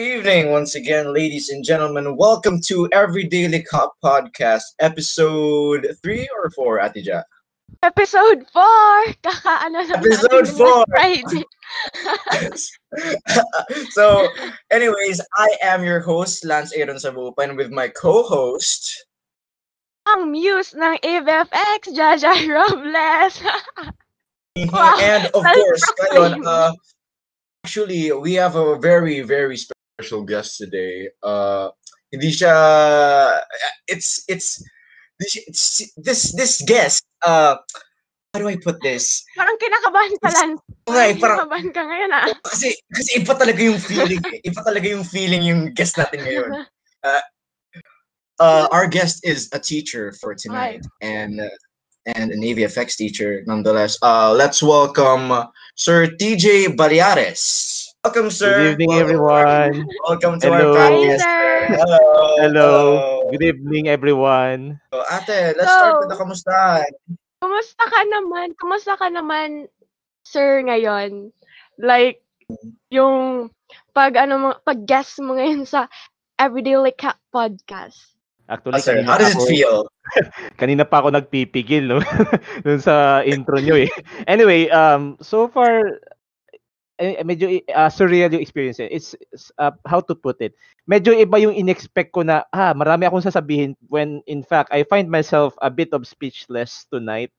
evening, once again, ladies and gentlemen. Welcome to Every Daily Cop Podcast, episode three or four, Atija? Episode 4! Kakaano lang Episode four. last Friday. so, anyways, I am your host, Lance Aaron Sabupan, with my co-host. Ang muse ng AVFX, Jaja Robles. Wow, and of course, ngayon, uh, actually, we have a very, very special guest today. Uh, hindi siya, it's, it's, this, it's, this, this guest, uh, how do I put this? Parang kinakabahan ka lang. Okay, Parang kinakabahan ka ngayon ah. kasi, kasi iba talaga yung feeling, eh. iba talaga yung feeling yung guest natin ngayon. Uh, our guest is a teacher for tonight, and uh, and an AVFX teacher nonetheless. Uh, let's welcome uh, Sir TJ Baleares. Welcome, sir. Good evening, Welcome- everyone. Welcome to Hello. our podcast. Hi, sir. Hello. Hello. Good evening, everyone. So, ate, let's start with the So- kamustahan. Kumusta ka naman? Kumusta ka naman, sir, ngayon? Like, yung pag ano mo, pag guest mo ngayon sa Everyday Like Cat podcast. Actually, Ah, sir, how does it ako, feel? kanina pa ako nagpipigil no? dun sa intro nyo eh. Anyway, um, so far, eh, medyo uh, surreal yung experience eh. It's, it's, uh, how to put it. Medyo iba yung inexpect ko na, ah, marami akong sasabihin when in fact, I find myself a bit of speechless tonight.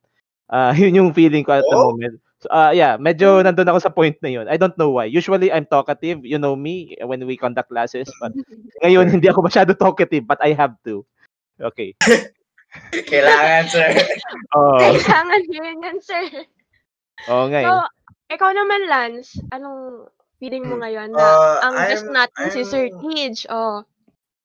Uh, yun yung feeling ko at the Oh? moment. So, uh, yeah, medyo nandun ako sa point na yun. I don't know why. Usually, I'm talkative. You know me when we conduct classes. But ngayon, hindi ako masyado talkative, but I have to. Okay. Kailangan, sir. Oh, Kailangan yun yan, sir. oh nga. So, ikaw naman, Lance, anong feeling mo ngayon na Uh, ang guest I'm- natin si Sir I'm- Tej? Oh.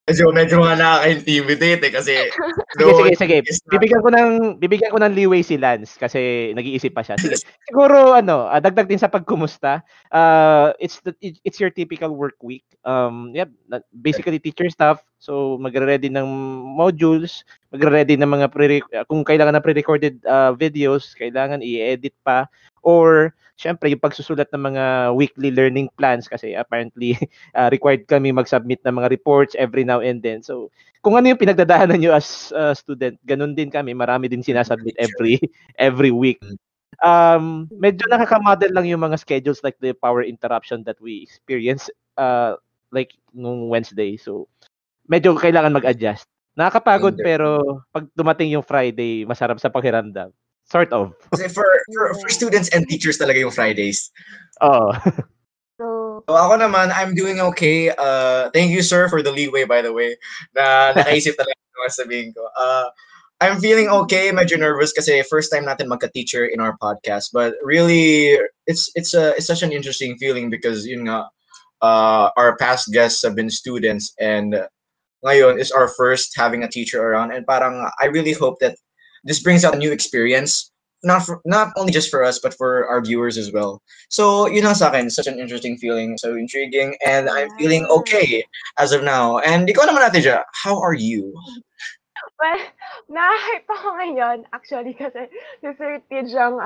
Medyo, medyo nga nakaka-intimidate eh, kasi Sige, no, sige, sige. not- Bibigyan ko ng bibigyan ko ng leeway si Lance kasi nag-iisip pa siya. Sige. Siguro ano, ah, dagdag din sa pagkumusta. Uh, it's the it- it's your typical work week. Um, yep, basically teacher stuff. So magre-ready ng modules, magre-ready ng mga pre kung kailangan ng pre-recorded ah, videos, kailangan i-edit pa or syempre yung pagsusulat ng mga weekly learning plans kasi apparently ah, required kami mag-submit ng mga reports every now and then. So kung ano yung pinagdadaanan nyo as a student, ganun din kami. Marami din sinasubmit every every week. Um, medyo nakaka-model lang yung mga schedules like the power interruption that we experience uh, like nung Wednesday. So, medyo kailangan mag-adjust. Nakakapagod Wonder. pero pag dumating yung Friday, masarap sa pakiramdam. Sort of. Kasi for, for, for students and teachers talaga yung Fridays. Oh. So, So ako naman, I'm doing okay. Uh, thank you, sir, for the leeway, by the way, na nakaisip talaga ng mga sabihin ko. Uh, I'm feeling okay, medyo nervous kasi first time natin magka-teacher in our podcast. But really, it's it's a it's such an interesting feeling because yun nga, uh, our past guests have been students and ngayon is our first having a teacher around and parang uh, I really hope that this brings out a new experience not for, not only just for us but for our viewers as well. So, you know, sa akin, such an interesting feeling, so intriguing, and I'm feeling okay as of now. And ikaw naman natin siya, how are you? well, na-hype ako ngayon, actually, kasi si Sir Tej ang,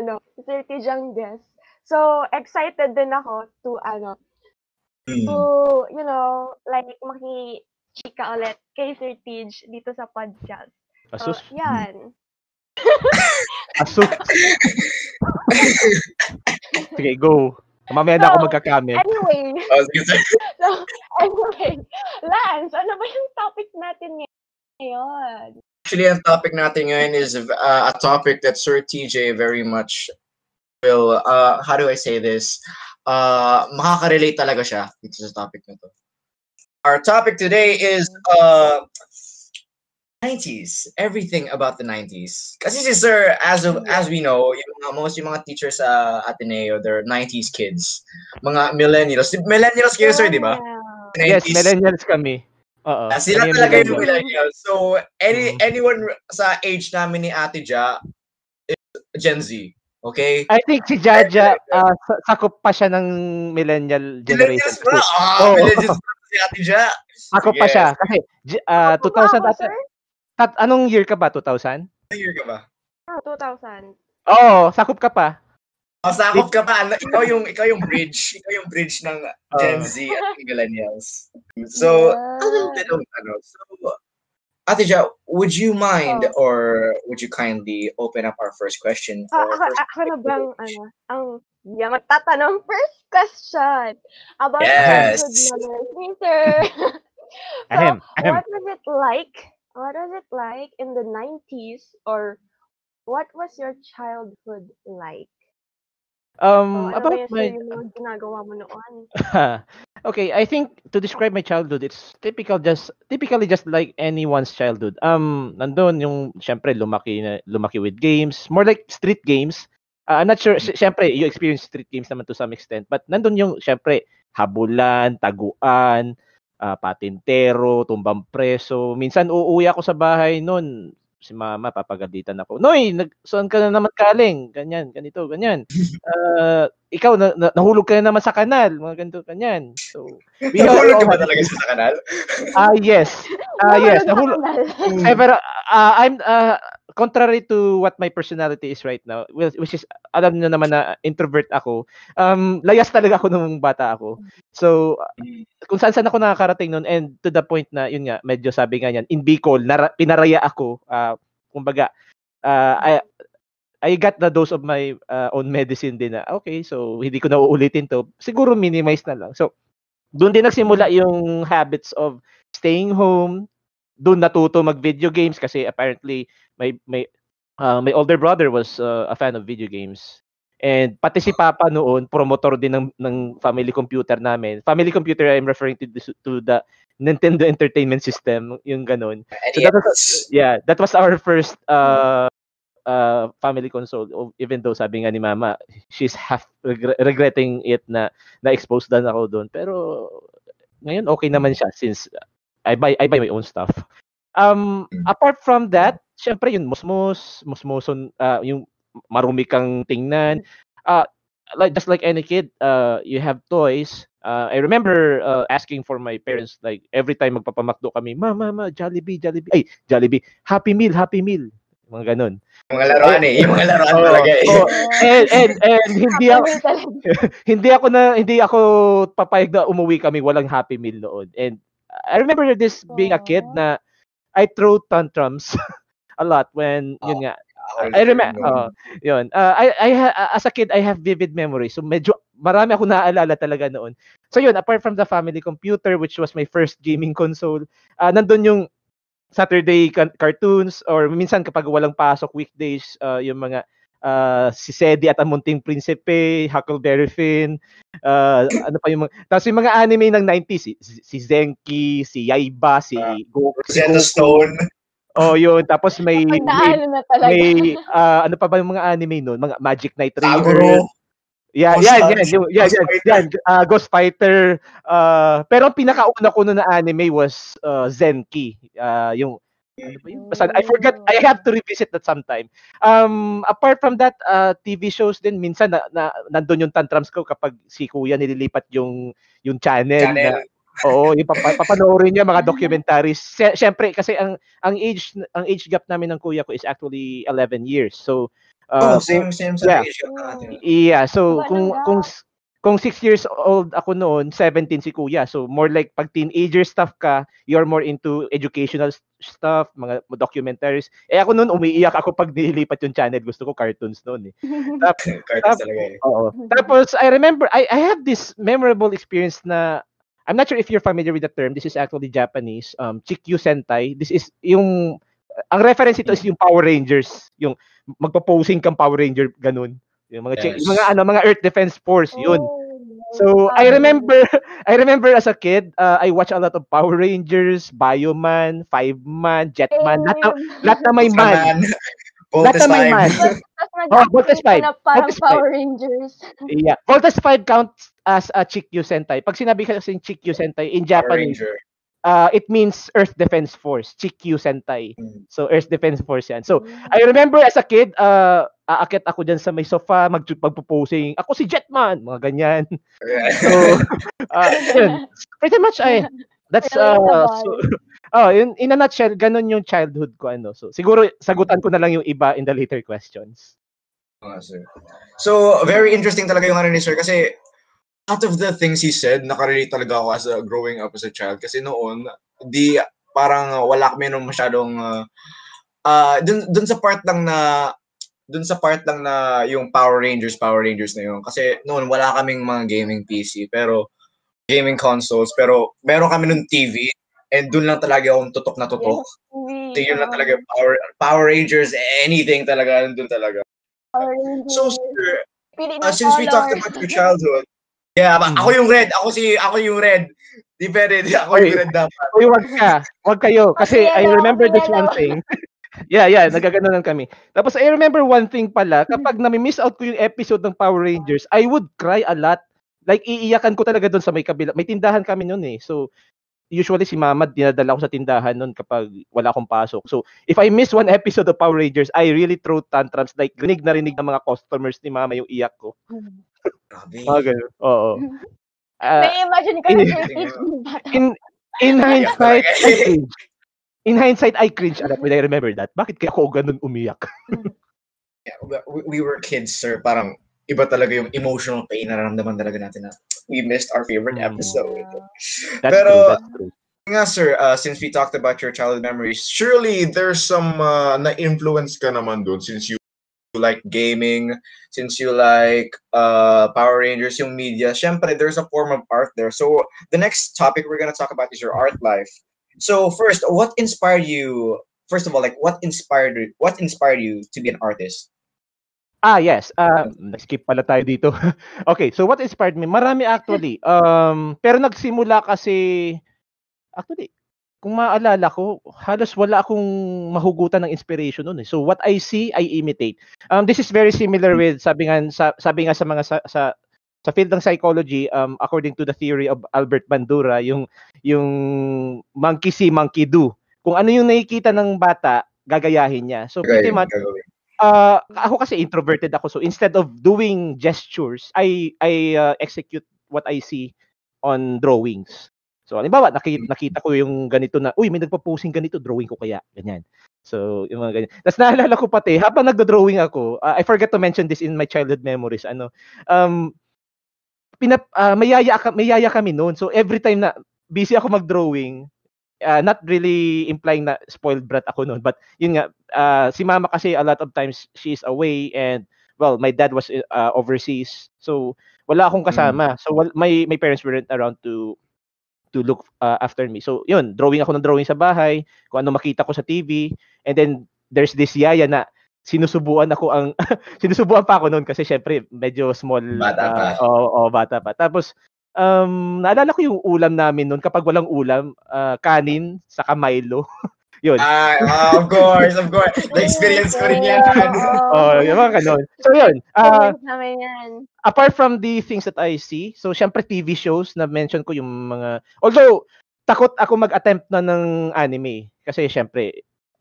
ano, si Sir ang guest. So, excited din ako to, ano. To, you know, like, maki-chika ulit kay Sir Tej dito sa podcast. So, Asus. yan. Asus. Sige, go. Mamaya na ako So, magkakamit. Anyway, Oh, sige, sir. so, anyway, Lance, ano ba yung topic natin ngayon? Actually, ang topic natin ngayon is uh, a topic that Sir TJ very much will, uh, how do I say this? Uh, makaka-relate talaga siya dito sa topic na to. Our topic today is uh, 90s, everything about the 90s. Kasi si Sir, as of, as we know, yung mga, most yung mga teachers sa Ateneo, they're 90s kids. Mga millennials. Millennials kayo, Sir, di ba? Yes, millennials kami. Oo. Ah, sila kami talaga yung millennials. So, any Mhm. anyone sa age namin ni Ate Ja is Gen Z. Okay? I think si Jaja, uh, sa- sakop pa siya ng millennial generation. Millennials ba? Ah, Oo. millennials ba si Ate Ja? Sakop pa Yes. siya. Kasi uh, Ako 2000, ba ako, ata, sir? tat, anong year ka ba? 2000? Ano year ka ba? Ah, 2000. Oo, sakop ka pa. Oh, sakop ka pa. Ano, Ikaw yung ikaw yung bridge. Ikaw yung bridge ng Gen. Z at millennials. So, a little bit of ano. So, Ate Ja, would you mind or would you kindly open up our first question Ah, ako, first ako na bang, ano, ang yeah, magtatanong first question about Yes. childhood memories sir. so, Ahem, ahem. what was it like? What was it like in the 90s or what was your childhood like? Um, So, ano about my yung ginagawa mo noon? okay, I think to describe my childhood, it's typical just typically just like anyone's childhood. Um, nandun yung syempre lumaki na lumaki with games, more like street games. Uh, I'm not sure, sy- syempre you experience street games naman to some extent, but nandun yung syempre habulan, taguan, ah, patintero, tumbang preso. Minsan uuwi ako sa bahay noon, si mama papagalitan ako. Noy, nag saan ka na naman galing? Ganyan, ganito, ganyan. Ah, ikaw na, na- nahulog ka na naman sa kanal, mga ganito, ganyan. So, we all- Nahulog ka ba talaga sa kanal? Ah, yes. Ah, yes, nahulog. Eh, pero ah, I'm ah, contrary to what my personality is right now, which is alam niyo naman na introvert ako. Um, layas talaga ako nung bata ako. So, kung saan saan ako nakakarating noon and to the point na yun nga medyo sabi nga niyan in Bicol nara, pinaraya ako ah, kumbaga ah, I I got the dose of my ah, own medicine din na okay so hindi ko na uulitin to. Siguro minimize na lang. So doon din nagsimula yung habits of staying home. Doon natuto mag video games kasi apparently my my ah, my older brother was ah, a fan of video games. And pati si Papa noon, promotor din ng, ng family computer namin. Family computer, I'm referring to, this, to the Nintendo Entertainment System, yung ganun. So that was, yeah, that was our first uh, uh, family console. Even though sabi nga ni Mama, she's half regre- regretting it na na-expose dan ako doon. Pero ngayon okay naman siya since I buy I buy my own stuff. Um, Mm. apart from that, syempre yung musmos, musmoson, uh, yung marumi kang tingnan. Uh, like just like any kid, uh, you have toys. Uh, I remember uh, asking for my parents like every time magpapamakdo kami, ma, ma, ma, Jollibee, Jollibee. Ay, Jollibee, Happy Meal, Happy Meal. Mga ganun. Mga laruan eh. Yung mga laruan Oo, talaga eh. and, and, and hindi ako, hindi ako na hindi ako papayag na umuwi kami walang happy meal noon. And I remember this being a kid na I throw tantrums a lot when yun nga I remember yun. oh, yun. Uh, I I ha- as a kid I have vivid memories. So medyo marami ako naaalala talaga noon. So yun, apart from the family computer which was my first gaming console, uh, nandun yung Saturday ca- cartoons or minsan kapag walang pasok weekdays, uh, yung mga uh, si Sedi at ang Munting Prinsipe, Huckleberry Finn, uh, ano pa yung mga, tapos yung mga anime ng 90s, si, si Zenki, si Yaiba, si Ah, Goku, si Goku. Stone. Oh, yun. Tapos may, may, may ah, ano pa ba yung mga anime noon? Mga Magic Knight. Saguro. Yeah, Ghost yan, yan, yan, Ghost yan, Fighter. yan, ah, Ghost Fighter. ah, pero ang pinakauna ko na anime was ah, Zenki. Ah, yung ano ba yun? Basta, I forgot. I have to revisit that sometime. Um, apart from that, uh, TV shows din minsan na, na nandun yung tantrums ko kapag si Kuya nililipat yung yung channel. Channel. Na, oo, yung papa, papanoorin niya mga documentaries. Sy- Syempre kasi ang ang age ang age gap namin ng kuya ko is actually 11 years. So uh, Oh, same, same sa yeah. gap natin. Yeah, so Wala kung na. kung kung 6 years old ako noon, 17 si Kuya. So more like pag teenager stuff ka, you're more into educational stuff, mga documentaries. Eh ako noon umiiyak ako pag nililipat yung channel. Gusto ko cartoons noon eh. Tap- Cartoons talaga eh. Oo. Tapos I remember I I have this memorable experience na I'm not sure if you're familiar with the term. This is actually Japanese. Um Chikyu Sentai. This is yung ang reference ito is yung Power Rangers, yung magpo-posing kang Power Ranger ganun. Yung mga Yes. yung mga ano mga Earth Defense Force, yun. Oh, So I remember I remember as a kid, uh, I watched a lot of Power Rangers, Bioman, Five Man, Jetman, lahat na, lahat na may man. Lahat na may man. Oh, Voltes nag-acting ka 5. na parang Voltes 5. Power Rangers. Yeah. Voltes 5 counts as a Chikyu Sentai. Pag sinabi kasi Chikyu Sentai in Power Japanese, Ranger. Uh, it means Earth Defense Force, Chikyu Sentai. Mm. So Earth Defense Force yan. So I remember as a kid, uh, aakit ako dyan sa may sofa, mag magpo-posing. Ako si Jetman, mga ganyan. So, uh, yun. Pretty much I that's uh, so, oh, yun, in a nutshell, ganun yung childhood ko ano. So siguro sagutan ko na lang yung iba in the later questions. Ah, sir. So, very interesting talaga yung ano ni sir kasi out of the things he said, nakarelate talaga ako as a growing up as a child kasi noon, di parang wala kami nung masyadong uh, uh, dun, dun sa part lang na dun sa part lang na yung Power Rangers, Power Rangers na yun. Kasi noon wala kaming mga gaming PC, pero gaming consoles, pero meron kami nung TV and dun lang talaga akong tutok na tutok. Yes, So, yun lang talaga Power Power Rangers, anything talaga dun talaga. So, sir, uh, since we talked about your childhood, yeah, ba- ako yung red, ako si ako yung red. Di pwede, di ako yung Oy. red dapat. Uy, wag ka. Wag kayo. Kasi I remember this one thing. yeah, yeah. Nagaganon kami. Tapos I remember one thing pala. Kapag nami-miss out ko yung episode ng Power Rangers, I would cry a lot. Like, iiyakan ko talaga doon sa may kabila. May tindahan kami noon eh. So, usually si mama dinadala ko sa tindahan noon kapag wala akong pasok. So, if I miss one episode of Power Rangers, I really throw tantrums. Like, rinig na rinig ng mga customers ni mama yung iyak ko. Grabe. Mga ganun. Oo. Ah, Na-imagine ko na in- sir, please, bata. in in hindsight. I cringe. In hindsight, I cringe a lot when I remember that. Bakit kaya ako ganun umiyak? Yeah, we, we were kids, sir. Parang iba talaga yung emotional pain na naramdaman talaga natin na we missed our favorite Mm. episode. That's Pero- true, that's true. Nga, sir, uh, since we talked about your childhood memories, surely there's some uh, na-influence ka naman doon since you like gaming, since you like uh, Power Rangers, yung media, syempre, there's a form of art there. So, the next topic we're gonna talk about is your art life. So, first, what inspired you? First of all, like, what inspired what inspired you to be an artist? Ah, yes. Uh, skip pala tayo dito. okay, so what inspired me? Marami actually. Um, pero nagsimula kasi, actually, kung maalala ko, halos wala akong mahugutan ng inspiration noon eh. So what I see, I imitate. Um, this is very similar with, sabi nga, sa, sabi nga sa mga sa, sa sa field ng psychology, um, according to the theory of Albert Bandura, yung yung monkey see, monkey do. Kung ano yung nakikita ng bata, gagayahin niya. So pretty much, uh, ako kasi introverted ako so instead of doing gestures I I uh, execute what I see on drawings. So halimbawa nakita, nakita ko yung ganito na uy may nagpo-posing ganito drawing ko kaya ganyan. So yung mga ganyan. Tapos naalala ko pati habang nagdo-drawing ako uh, I forgot to mention this in my childhood memories ano um pinap uh, mayaya mayaya kami noon. So every time na busy ako mag-drawing uh, not really implying na spoiled brat ako noon but yun nga uh, si mama kasi a lot of times she's away and well my dad was uh, overseas so wala akong kasama so wal, my my parents weren't around to to look uh, after me. So yun drawing ako ng drawing sa bahay kung ano makita ko sa TV and then there's this yaya na sinusubuan ako ang sinusubuan pa ako noon kasi syempre medyo small Bata pa. uh, oo, oo, bata pa. Tapos um naalala ko yung ulam namin noon kapag walang ulam uh, kanin saka Milo yun Ah, ah, of course, of course. Na-experience ko rin yan. Oh, yung mga ganun. So yun, uh, apart from the things that I see, so syempre TV shows na mention ko yung mga although takot ako mag-attempt na ng anime kasi syempre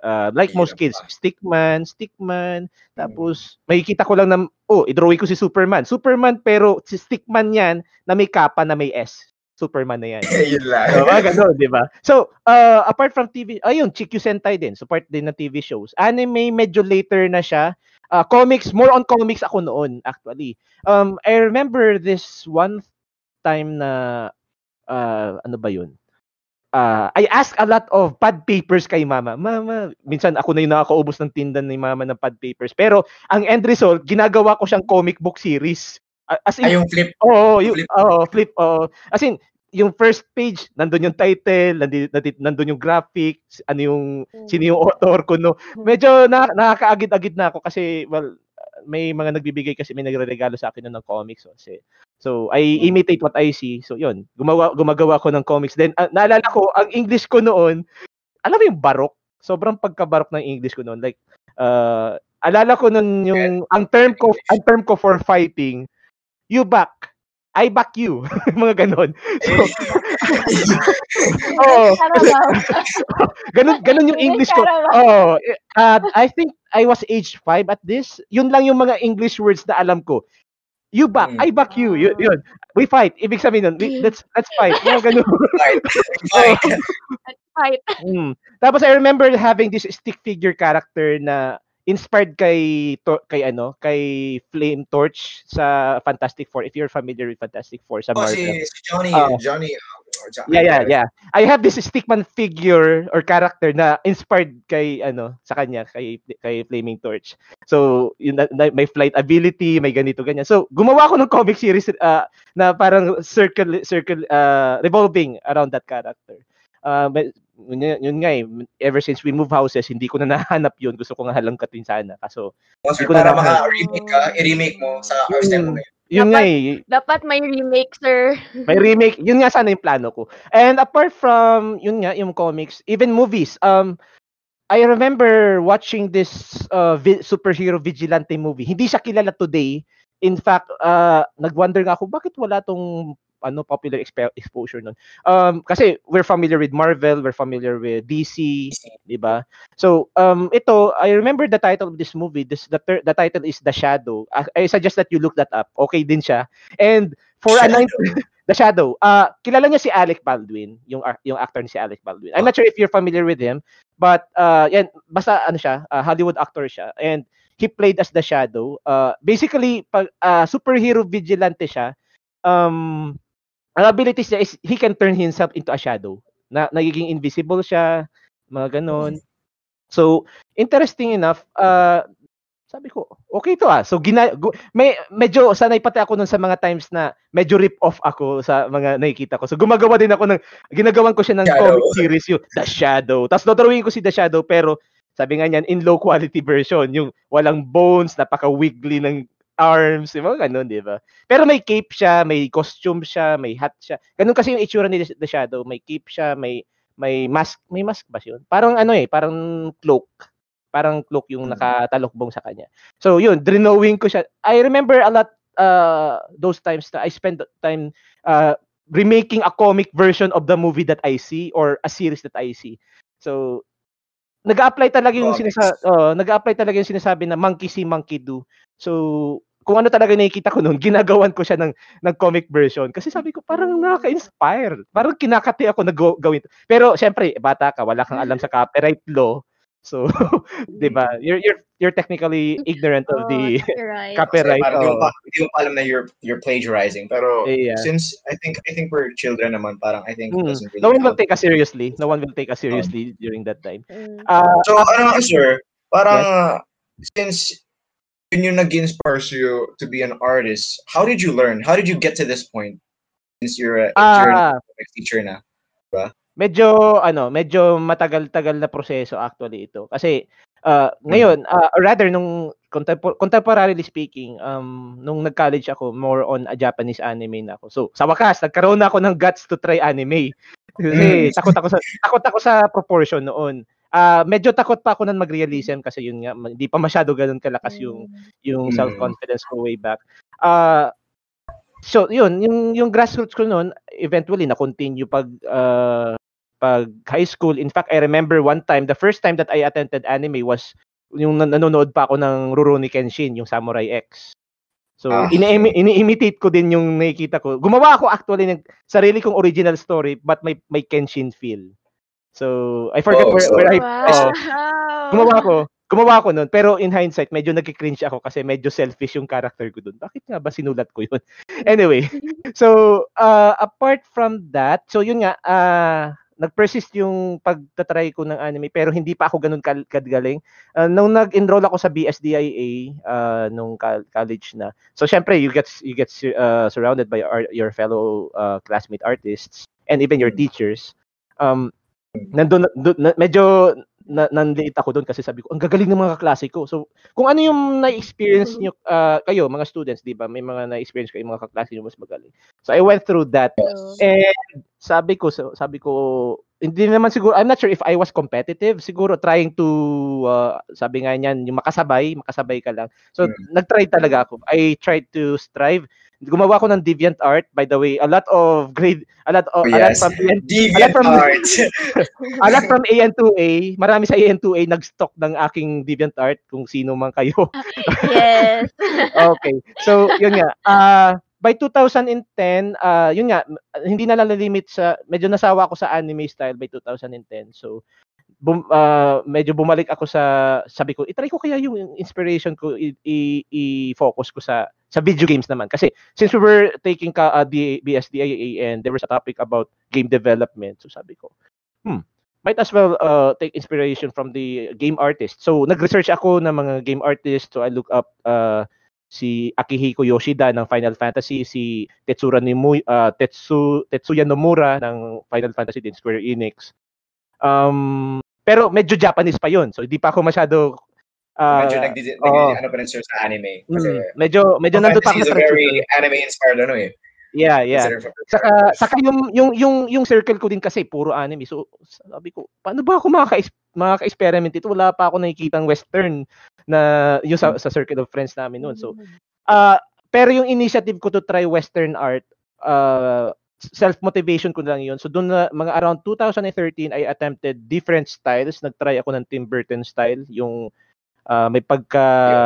uh, like most kids. Stickman, Stickman, tapos makikita ko lang na oh, i-drawing ko si Superman. Superman pero si Stickman yan na may kapa na may S. Superman na yan. Yun lang. So, mga ganun, di ba? So, uh, apart from TV, ayun, Chikyu Sentai din. So, part din ng TV shows. Anime, medyo later na siya. Uh, comics, more on comics ako noon, actually. Um, I remember this one time na, uh, ano ba yun? Uh, I asked a lot of pad papers kay mama. Mama, minsan ako na yung nakakaubos ng tindan ni mama ng pad papers. Pero, ang end result, ginagawa ko siyang comic book series. Uh, As in, Ay, yung flip. Oo, yung Flip. oo, flip, oo. As in, yung first page, nandun yung title, nandun, nandun yung graphics, ano yung, sino yung author ko, no. Medyo na, nakakaagid-agid na ako kasi, well, may mga nagbibigay kasi may nagre-regalo sa akin ng comics. So, kasi, so I imitate what I see. So, yun. Gumawa, gumagawa ko ng comics. Then, ah, naalala ko, ang English ko noon, alam mo yung barok? Sobrang pagkabarok ng English ko noon. Like, uh, alala ko nun yung, ang term ko, ang term ko for fighting, you back. I back you. mga ganon. So, oh, Carabao. ganun, ganun yung English ko. Oh, uh, I think I was age 5 at this. Yun lang yung mga English words na alam ko. You back, Mm. I back you. Yun, yun. We fight. Ibig sabihin nun, we, let's, let's fight. Mga ganun. Fight. Fight. Fight. Mm. Tapos I remember having this stick figure character na inspired kay to, kay ano, kay Flame Torch sa Fantastic Four. If you're familiar with Fantastic Four sa Oh, Marvel. si, si Johnny, Ah. Johnny, uh, Johnny. Yeah, yeah, yeah. I have this stickman figure or character na inspired kay ano sa kanya kay kay Flaming Torch. So, yun na, na- may flight ability, may ganito ganyan. So, gumawa ako ng comic series uh, na parang circle circle uh, revolving around that character. Uh, yun, yun nga eh, ever since we move houses, hindi ko na nahanap yun. Gusto ko nga halangkatin sana. Kaso, Oh, sir, Hindi ko na para naman- maka-remake ka, i-remake mo sa art style mo ngayon. yun Dapat- nga eh, Dapat may remake, sir. May remake, yun nga sana yung plano ko. And apart from, yun nga, yung comics, even movies, um, I remember watching this uh, vi- superhero vigilante movie. Hindi siya kilala today. In fact, uh, nag-wonder nga ako, bakit wala tong ano popular exp- exposure nun. Um, kasi we're familiar with Marvel, we're familiar with DC, di ba? So, um, ito, I remember the title of this movie. This the ter- the title is The Shadow. I, I suggest that you look that up. Okay din siya. And for a Shadow. 90 The Shadow. Uh, kilala niya si Alec Baldwin, yung yung actor ni si Alec Baldwin. I'm not sure if you're familiar with him, but uh, yan, basta ano siya, uh, Hollywood actor siya. And he played as The Shadow. Uh, basically, pag uh, superhero vigilante siya, um, ang abilities niya is he can turn himself into a shadow. Na nagiging invisible siya, mga ganon. So, interesting enough, uh, sabi ko, okay to ah. So, gina, gu- may, medyo sanay pati ako nun sa mga times na medyo rip off ako sa mga nakikita ko. So, gumagawa din ako ng, ginagawan ko siya ng Shadow. comic series, yung The Shadow. Tapos, dodrawing ko si The Shadow, pero sabi nga niyan, in low quality version, yung walang bones, napaka-wiggly ng arms, yung mga ganun, di ba? Pero may cape siya, may costume siya, may hat siya. Ganun kasi yung itsura ni The Shadow. May cape siya, may may mask, may mask ba yun? Parang ano eh, parang cloak. Parang cloak yung Mm. nakatalokbong sa kanya. So yun, drenowing ko siya. I remember a lot uh, those times na I spent time uh, remaking a comic version of the movie that I see or a series that I see. So nag-apply talaga yung Comics. sinasa oh, nag-apply talaga yung sinasabi na monkey see monkey do. So kung ano talaga nakikita ko noon, ginagawan ko siya ng ng comic version kasi sabi ko parang nakaka-inspire. Parang kinakati ako na gawin. Pero syempre, bata ka, wala kang alam sa copyright law. So, 'di ba? You're you're you're technically ignorant of the right. copyright. Parang di mo oh. pa, di mo pa alam na you're, you're plagiarizing. Pero Yeah. since I think I think we're children naman, parang I think it Mm. doesn't really No one will take us seriously. No one will take us seriously during that time. Mm. Uh, So ano nga sir, parang uh, since yun yung nag-inspire you to be an artist, how did you learn? How did you get to this point? Since you're a, you're a ah, teacher na. medyo ano, medyo matagal-tagal na proseso actually ito. Kasi uh, ngayon, uh, rather nung contempor- contemporarily speaking, um nung nag-college ako, more on a Japanese anime na ako. So, sa wakas, nagkaroon na ako ng guts to try anime. Kasi Mm. takot ako sa takot ako sa proportion noon. Ah, medyo takot pa ako nang mag-realism kasi yun nga, hindi pa masyado ganoon kalakas yung yung Mm. self-confidence ko way back. Ah, so yun, yung yung grassroots ko noon, eventually na continue pag ah, pag high school. In fact, I remember one time, the first time that I attended anime was yung nan- nanonood pa ako ng Rurouni Kenshin, yung Samurai X. So, Ah. ini- ini-imitate ko din yung nakikita ko. Gumawa ako actually ng sarili kong original story but may may Kenshin feel. So, I forgot Oh, where, so- where I Wow. oh, gumawa ako. Gumawa ako nun. Pero in hindsight, medyo nagki-cringe ako kasi medyo selfish yung character ko dun. Bakit nga ba sinulat ko yun? anyway, so uh, apart from that, so yun nga, uh, nag-persist yung pagtatry ko ng anime pero hindi pa ako ganun kal- kagaling. Uh, nung nag-enroll ako sa BSDIA uh, nung kal- college na. So syempre you get you get uh, surrounded by our, your fellow uh, classmate artists and even your Mm. teachers. Um nandun, nandun- na, medyo na, nanliit ako doon kasi sabi ko, ang gagaling ng mga kaklase ko. So, kung ano yung na-experience nyo, ah, kayo, mga students, di ba? May mga na-experience kayo, mga kaklase nyo mas magaling. So, I went through that. So, And sabi ko, sabi ko, hindi naman siguro, I'm not sure if I was competitive. Siguro trying to, uh, sabi nga niyan, yung makasabay, makasabay ka lang. So, Mm. nag-try talaga ako. I tried to strive. Gumawa ako ng deviant art. By the way, a lot of grade, a lot, of, Oh, a lot yes. from Deviant from- art. a lot from AN2A, marami sa AN2A nag-stock ng aking DeviantArt kung sino man kayo. yes. okay. So, yun nga. Ah, by 2010, ah yun nga, hindi na lang limit sa, medyo nasawa ako sa anime style by 2010. So, bum, ah, medyo bumalik ako sa sabi ko, i-try ko kaya yung inspiration ko i-focus ko sa sa video games naman. Kasi since we were taking ka uh, the BSDIA and there was a topic about game development. So sabi ko hmm might as well uh, take inspiration from the game artist. So nag-research ako ng mga game artists so I look up uh, si Akihiko Yoshida ng Final Fantasy si Tetsura Nimu uh, Tetsu Tetsuya Nomura ng Final Fantasy din Square Enix um pero medyo Japanese pa yon so hindi pa ako masyado uh, medyo nag oo. ano pa rin sir sa anime. Kasi, Mm, medyo medyo nandun pa ako sa very transition. anime-inspired ano eh. Yeah, yeah. Saka saka yung yung yung yung circle ko din kasi puro anime. So sabi ko, paano ba ako makaka makaka-experiment dito? Wala pa ako nakikitang western na yung sa, sa circle of friends namin noon. So ah pero yung initiative ko to try western art uh self-motivation ko lang yun. So doon na mga around 2013 I attempted different styles. Nag-try ako ng Tim Burton style, yung ah, may pagka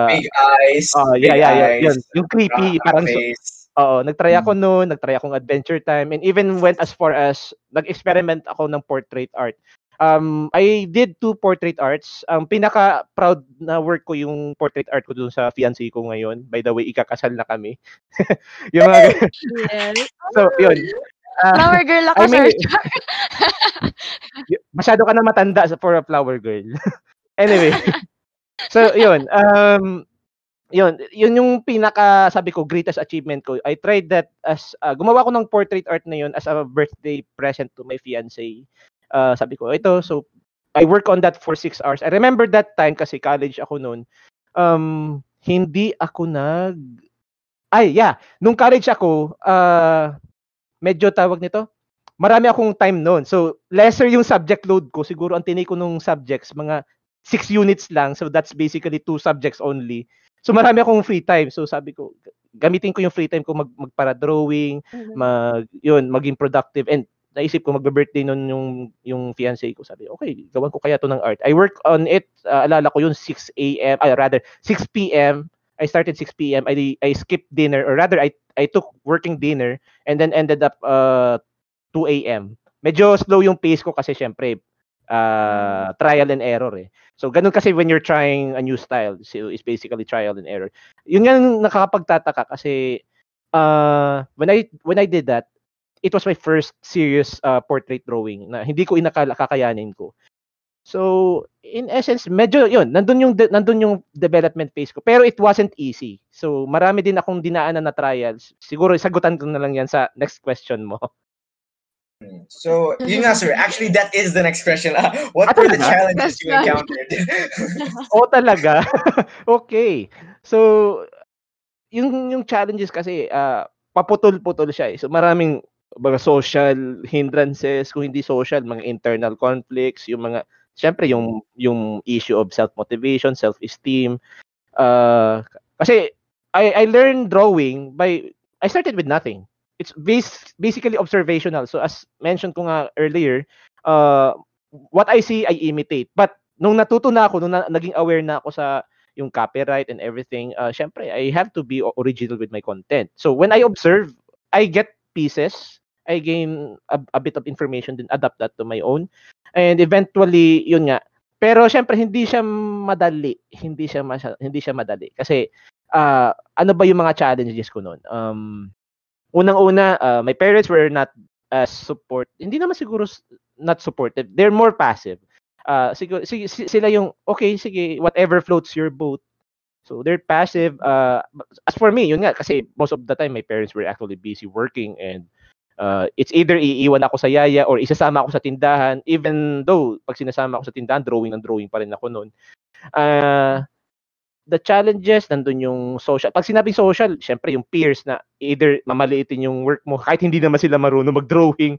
Yung big eyes. Big yeah, yeah, yeah, eyes, yun. Yung creepy, parang so, face. Oo, nag-try ako noon, nag-try akong Adventure Time, and even went as far as nag-experiment ako ng portrait art. Um, I did two portrait arts. Ang pinaka-proud na work ko yung portrait art ko dun sa fiancé ko ngayon. By the way, ikakasal na kami. yung mga, so, yun. Ah, Flower girl ako, I mean, sir. masyado ka na matanda sa- for a flower girl. anyway. so, yun. Um, yun, yun yung pinaka sabi ko greatest achievement ko. I tried that as uh, gumawa ko ng portrait art na yun as a birthday present to my fiancé. Uh, sabi ko, ito, so I work on that for six hours. I remember that time kasi college ako noon. Um, hindi ako nag ay, yeah. Nung college ako, uh, medyo tawag nito, marami akong time noon. So, lesser yung subject load ko. Siguro ang tinake ko nung subjects, mga six units lang. So, that's basically two subjects only. So, marami akong free time. So, sabi ko, gamitin ko yung free time ko mag, magpara-drawing, mag, yun, maging productive. And naisip ko, magbe-birthday nun yung, yung fiancé ko. Sabi, okay, gawan ko kaya to ng art. I work on it, uh, alala ko yun, 6 a.m., ay, rather, 6 p.m., I started 6 p.m. I I skipped dinner or rather I I took working dinner and then ended up uh 2 a.m. Medyo slow yung pace ko kasi syempre uh trial and error eh. So ganun kasi when you're trying a new style, so it's basically trial and error. Yun nga nakakapagtataka kasi uh when I when I did that, it was my first serious uh, portrait drawing na hindi ko inakala kakayanin ko. So, in essence, medyo yun, nandun yung nandun yung development phase ko. Pero it wasn't easy. So, marami din akong dinaanan na trials. Siguro sagutan ko na lang yan sa next question mo. So, yun nga sir, actually that is the next question. Ah, what Ah, were the challenges you encountered? oh, talaga? okay. So, yung yung challenges kasi uh, paputol-putol siya eh. So, maraming mga social hindrances, kung hindi social, mga internal conflicts, yung mga syempre yung yung issue of self-motivation, self-esteem. Uh, kasi I I learned drawing by I started with nothing. It's bas- basically observational. So as mentioned ko nga earlier, uh, what I see I imitate. But nung natuto na ako, nung na, naging aware na ako sa yung copyright and everything, uh, syempre I have to be original with my content. So when I observe, I get pieces, I gain a, a bit of information, then adapt that to my own. And eventually, yun nga. Pero syempre hindi siya madali, hindi siya masya, hindi siya madali kasi ah ano ba yung mga challenges ko noon? Um unang-una, uh, my parents were not as support. Hindi naman siguro not supportive. They're more passive. Uh siguro sige, si- sila yung okay, sige, whatever floats your boat. So they're passive. Uh as for me, yun nga kasi most of the time my parents were actually busy working and uh, it's either iiwan ako sa yaya or isasama ako sa tindahan even though pag sinasama ako sa tindahan drawing ng drawing pa rin ako noon. Uh, the challenges nandun yung social. Pag sinabing social, syempre yung peers na either mamaliitin yung work mo kahit hindi naman sila marunong mag-drawing.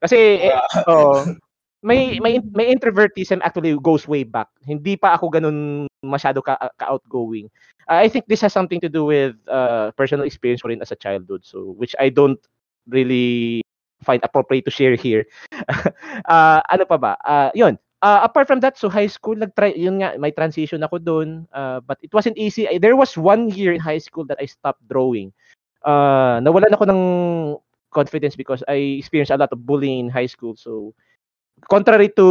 Kasi eh, oh, may may may introvertism actually goes way back. Hindi pa ako ganun masyado ka, ka-outgoing. I think this has something to do with uh, personal experience ko rin as a childhood. So which I don't really find appropriate to share here. uh, ano pa ba? Uh, yun. Uh, apart from that, so high school, nag-try, yun nga, may transition ako doon. Uh, but it wasn't easy. I- There was one year in high school that I stopped drawing. Uh, nawalan ako ng confidence because I experienced a lot of bullying in high school. So, contrary to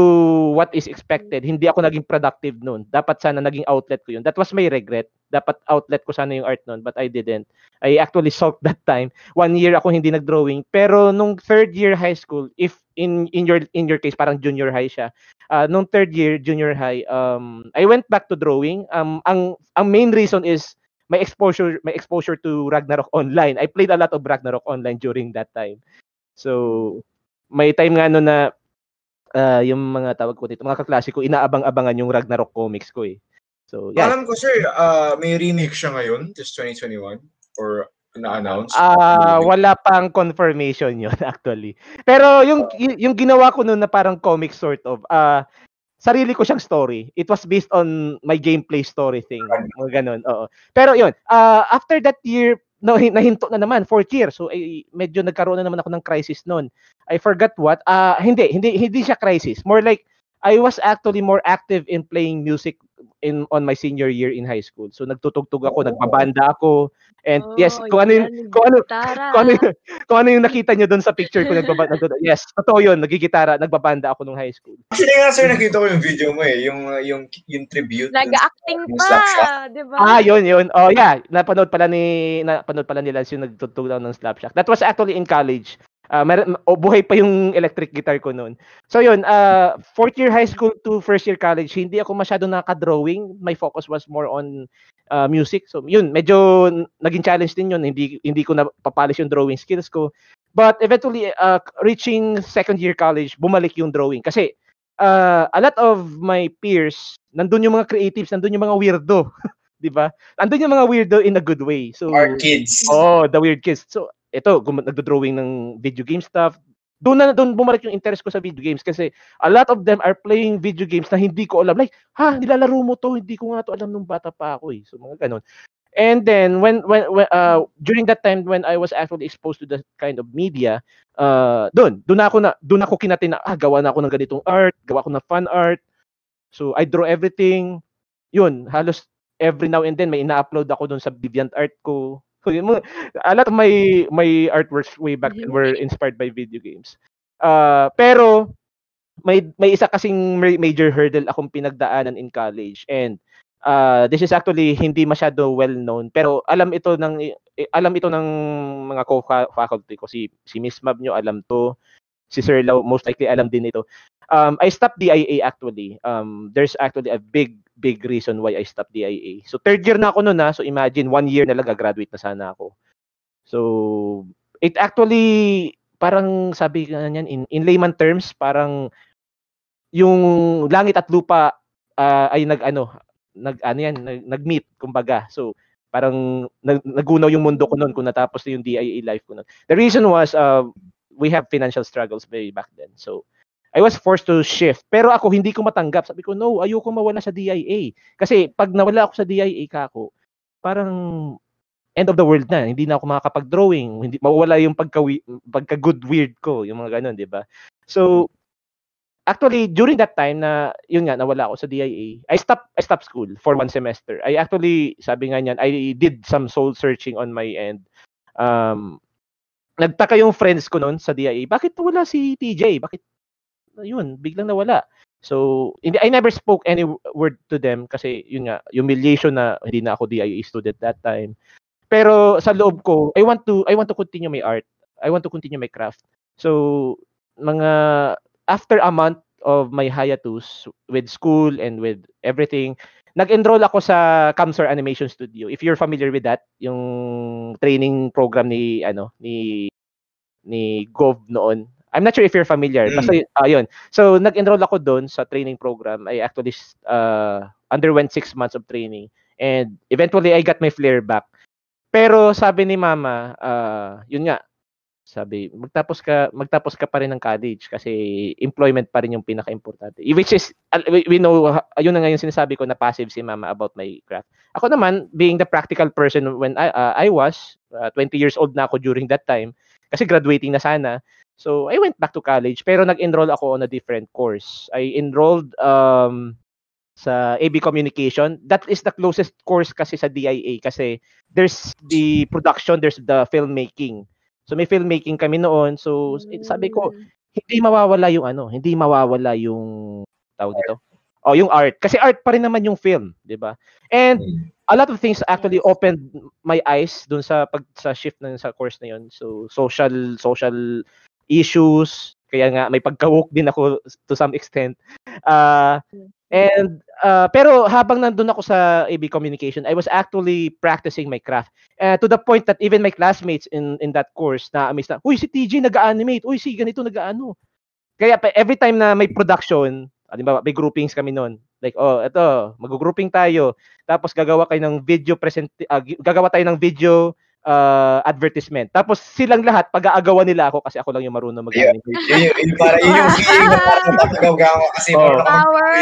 what is expected, hindi ako naging productive noon. Dapat sana naging outlet ko yun. That was my regret. Dapat outlet ko sana yung art noon, but I didn't. I actually sulked that time. One year ako hindi nag-drawing. Pero nung third year high school, if in in your in your case parang junior high siya. Uh, nung third year junior high, um I went back to drawing. Um ang ang main reason is my exposure my exposure to Ragnarok online. I played a lot of Ragnarok online during that time. So may time nga no na uh, yung mga tawag ko dito, mga kaklase ko, inaabang-abangan yung Ragnarok comics ko eh. So, yeah. Alam ko, sir, uh, may remake siya ngayon, this 2021? Or na-announce? Ah, uh, wala pang confirmation yon actually. Pero yung yung ginawa ko noon na parang comic sort of, uh, sarili ko siyang story. It was based on my gameplay story thing. Mga ganun, oo. Pero yun, uh, after that year, no, nahinto na naman, fourth year. So, ay, medyo nagkaroon na naman ako ng crisis noon. I forgot what. Uh, hindi, hindi, hindi siya crisis. More like, I was actually more active in playing music in on my senior year in high school. So nagtutugtog ako, oh. nagbabanda ako. And oh, yes, kung ano yung kung ano, kung ano yung, kung ano yung nakita niyo doon sa picture ko nagbabanda. Yes, totoo 'yun, nagigitara, nagbabanda ako nung high school. Actually nga sir, nakita ko yung video mo eh, yung yung yung tribute. Nag-acting pa, 'di ba? Ah, 'yun 'yun. Oh, yeah, napanood pala ni napanood pala nila yung nagtutugtog ng Slapshot. That was actually in college. Uh, mer- oh, buhay pa yung electric guitar ko noon. So yun, uh, fourth year high school to first year college, hindi ako masyado nakaka-drawing. My focus was more on uh, music. So yun, medyo naging challenge din yun. Hindi, hindi ko napapalis yung drawing skills ko. But eventually, uh, reaching second year college, bumalik yung drawing. Kasi uh, a lot of my peers, nandun yung mga creatives, nandun yung mga weirdo. 'di ba? Andun yung mga weirdo in a good way. So Our kids. Oh, the weird kids. So ito, gum- nagdo-drawing ng video game stuff. Doon na doon bumalik yung interest ko sa video games kasi a lot of them are playing video games na hindi ko alam. Like, ha, nilalaro mo to, hindi ko nga to alam nung bata pa ako eh. So mga ganun. And then when when, when uh, during that time when I was actually exposed to the kind of media, uh doon, doon ako na doon ako kinatin na ah, gawa na ako ng ganitong art, gawa ko ng fun art. So I draw everything. Yun, halos every now and then may ina-upload ako doon sa DeviantArt ko. A lot of my my artworks way back then were inspired by video games. Uh, pero may may isa kasing major hurdle akong pinagdaanan in college. And uh, this is actually hindi masyado well known pero alam ito ng alam ito ng mga co-faculty ko. Si si Miss Mab nyo alam to si Sir Lau most likely alam din ito um, I stopped DIA actually um, there's actually a big big reason why I stopped DIA. So third year na ako noon na, so imagine one year na lang graduate na sana ako. So it actually parang sabi ka niyan in, in layman terms parang yung langit at lupa uh, ay nag ano nag ano yan nag, nag-meet kumbaga. So parang nag, nagunaw yung mundo ko noon kung natapos na yung DIA life ko noon. The reason was uh, we have financial struggles way back then. So I was forced to shift. Pero ako hindi ko matanggap. Sabi ko, no, ayoko mawala sa DIA. Kasi pag nawala ako sa DIA kako, parang end of the world na. Hindi na ako makakapag-drawing. Hindi mawala yung pagka pagka good weird ko, yung mga ganun, 'di ba? So actually during that time na yun nga nawala ako sa DIA, I stopped I stopped school for one semester. I actually sabi nga niyan, I did some soul searching on my end. Um nagtaka yung friends ko noon sa DIA, bakit wala si TJ? Bakit yun, biglang nawala. So, I never spoke any word to them kasi yun nga, humiliation na hindi na ako DIA student that time. Pero sa loob ko, I want to I want to continue my art. I want to continue my craft. So, mga after a month of my hiatus with school and with everything, nag-enroll ako sa Camsor Animation Studio. If you're familiar with that, yung training program ni ano ni ni Gov noon. I'm not sure if you're familiar. Mm. Basta uh, yun. So nag-enroll ako doon sa training program. I actually uh, underwent six months of training and eventually I got my flare back. Pero sabi ni mama, uh, yun nga, sabi, magtapos ka magtapos ka pa rin ng college kasi employment pa rin yung pinaka-importante. Which is we, know ayun na nga yung sinasabi ko na passive si mama about my craft. Ako naman being the practical person when I uh, I was uh, 20 years old na ako during that time kasi graduating na sana. So, I went back to college pero nag-enroll ako on a different course. I enrolled um, sa AB Communication. That is the closest course kasi sa DIA kasi there's the production, there's the filmmaking. So may filmmaking kami noon. So sabi ko, hindi mawawala yung ano, hindi mawawala yung tawag dito. Oh, yung art. Kasi art pa rin naman yung film, 'di ba? And Mm. A lot of things actually opened my eyes dun sa pag sa shift na sa course na yun. So social social issues, kaya nga may pagka-woke din ako to some extent. Uh, and uh, pero habang nandun ako sa AB Communication, I was actually practicing my craft. Uh, to the point that even my classmates in in that course na amaze na, "Uy, si TJ nag-animate. Uy, si ganito nag-ano." Kaya every time na may production, halimbawa may groupings kami noon. Like, oh, eto, mag-grouping tayo. Tapos gagawa kayo ng video present gi- gagawa tayo ng video uh, advertisement. Tapos silang lahat pag-aagawan nila ako kasi ako lang yung marunong Yeah. mag-animate. Yun, para, yun yung feeling na parang kasi ako Power!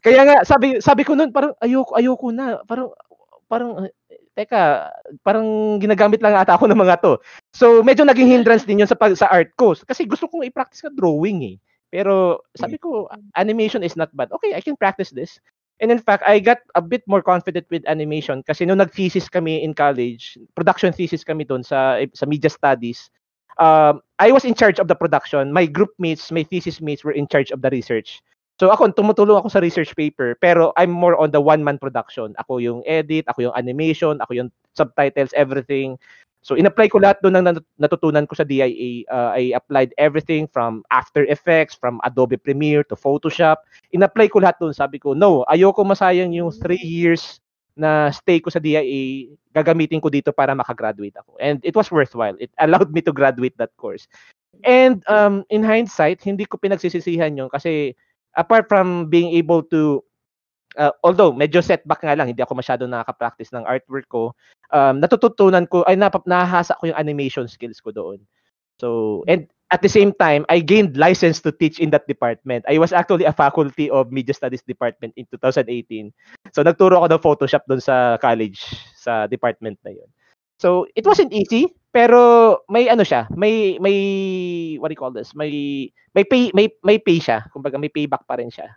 Kaya nga sabi sabi ko noon parang ayoko ayoko na. Parang parang teka, parang ginagamit lang ata ako ng mga to. So medyo naging hindrance din 'yun sa pag, sa art ko kasi gusto kong i-practice ka drawing eh. Pero sabi ko animation is not bad. Okay, I can practice this. And in fact, I got a bit more confident with animation kasi nung nag-thesis kami in college, production thesis kami doon sa sa media studies. Um, I was in charge of the production. My group mates, my thesis mates were in charge of the research. So ako, tumutulong ako sa research paper, pero I'm more on the one-man production. Ako yung edit, ako yung animation, ako yung subtitles, everything. So in-apply ko lahat doon ng nat- natutunan ko sa DIA. Uh, I applied everything from After Effects, from Adobe Premiere to Photoshop. In-apply ko lahat doon. Sabi ko, no, ayoko masayang yung three years na stay ko sa DIA, gagamitin ko dito para makagraduate ako. And it was worthwhile. It allowed me to graduate that course. And um, in hindsight, hindi ko pinagsisisihan yun kasi apart from being able to uh, although medyo setback nga lang, hindi ako masyado nakaka-practice ng artwork ko, um, natututunan ko, ay nap- nahahasa ko yung animation skills ko doon. So, and at the same time, I gained license to teach in that department. I was actually a faculty of Media Studies Department in 2018. So, nagturo ako ng Photoshop doon sa college, sa department na yun. So, it wasn't easy, pero may ano siya, may may what do you call this? May may pay may may pay siya. Kumbaga may payback pa rin siya.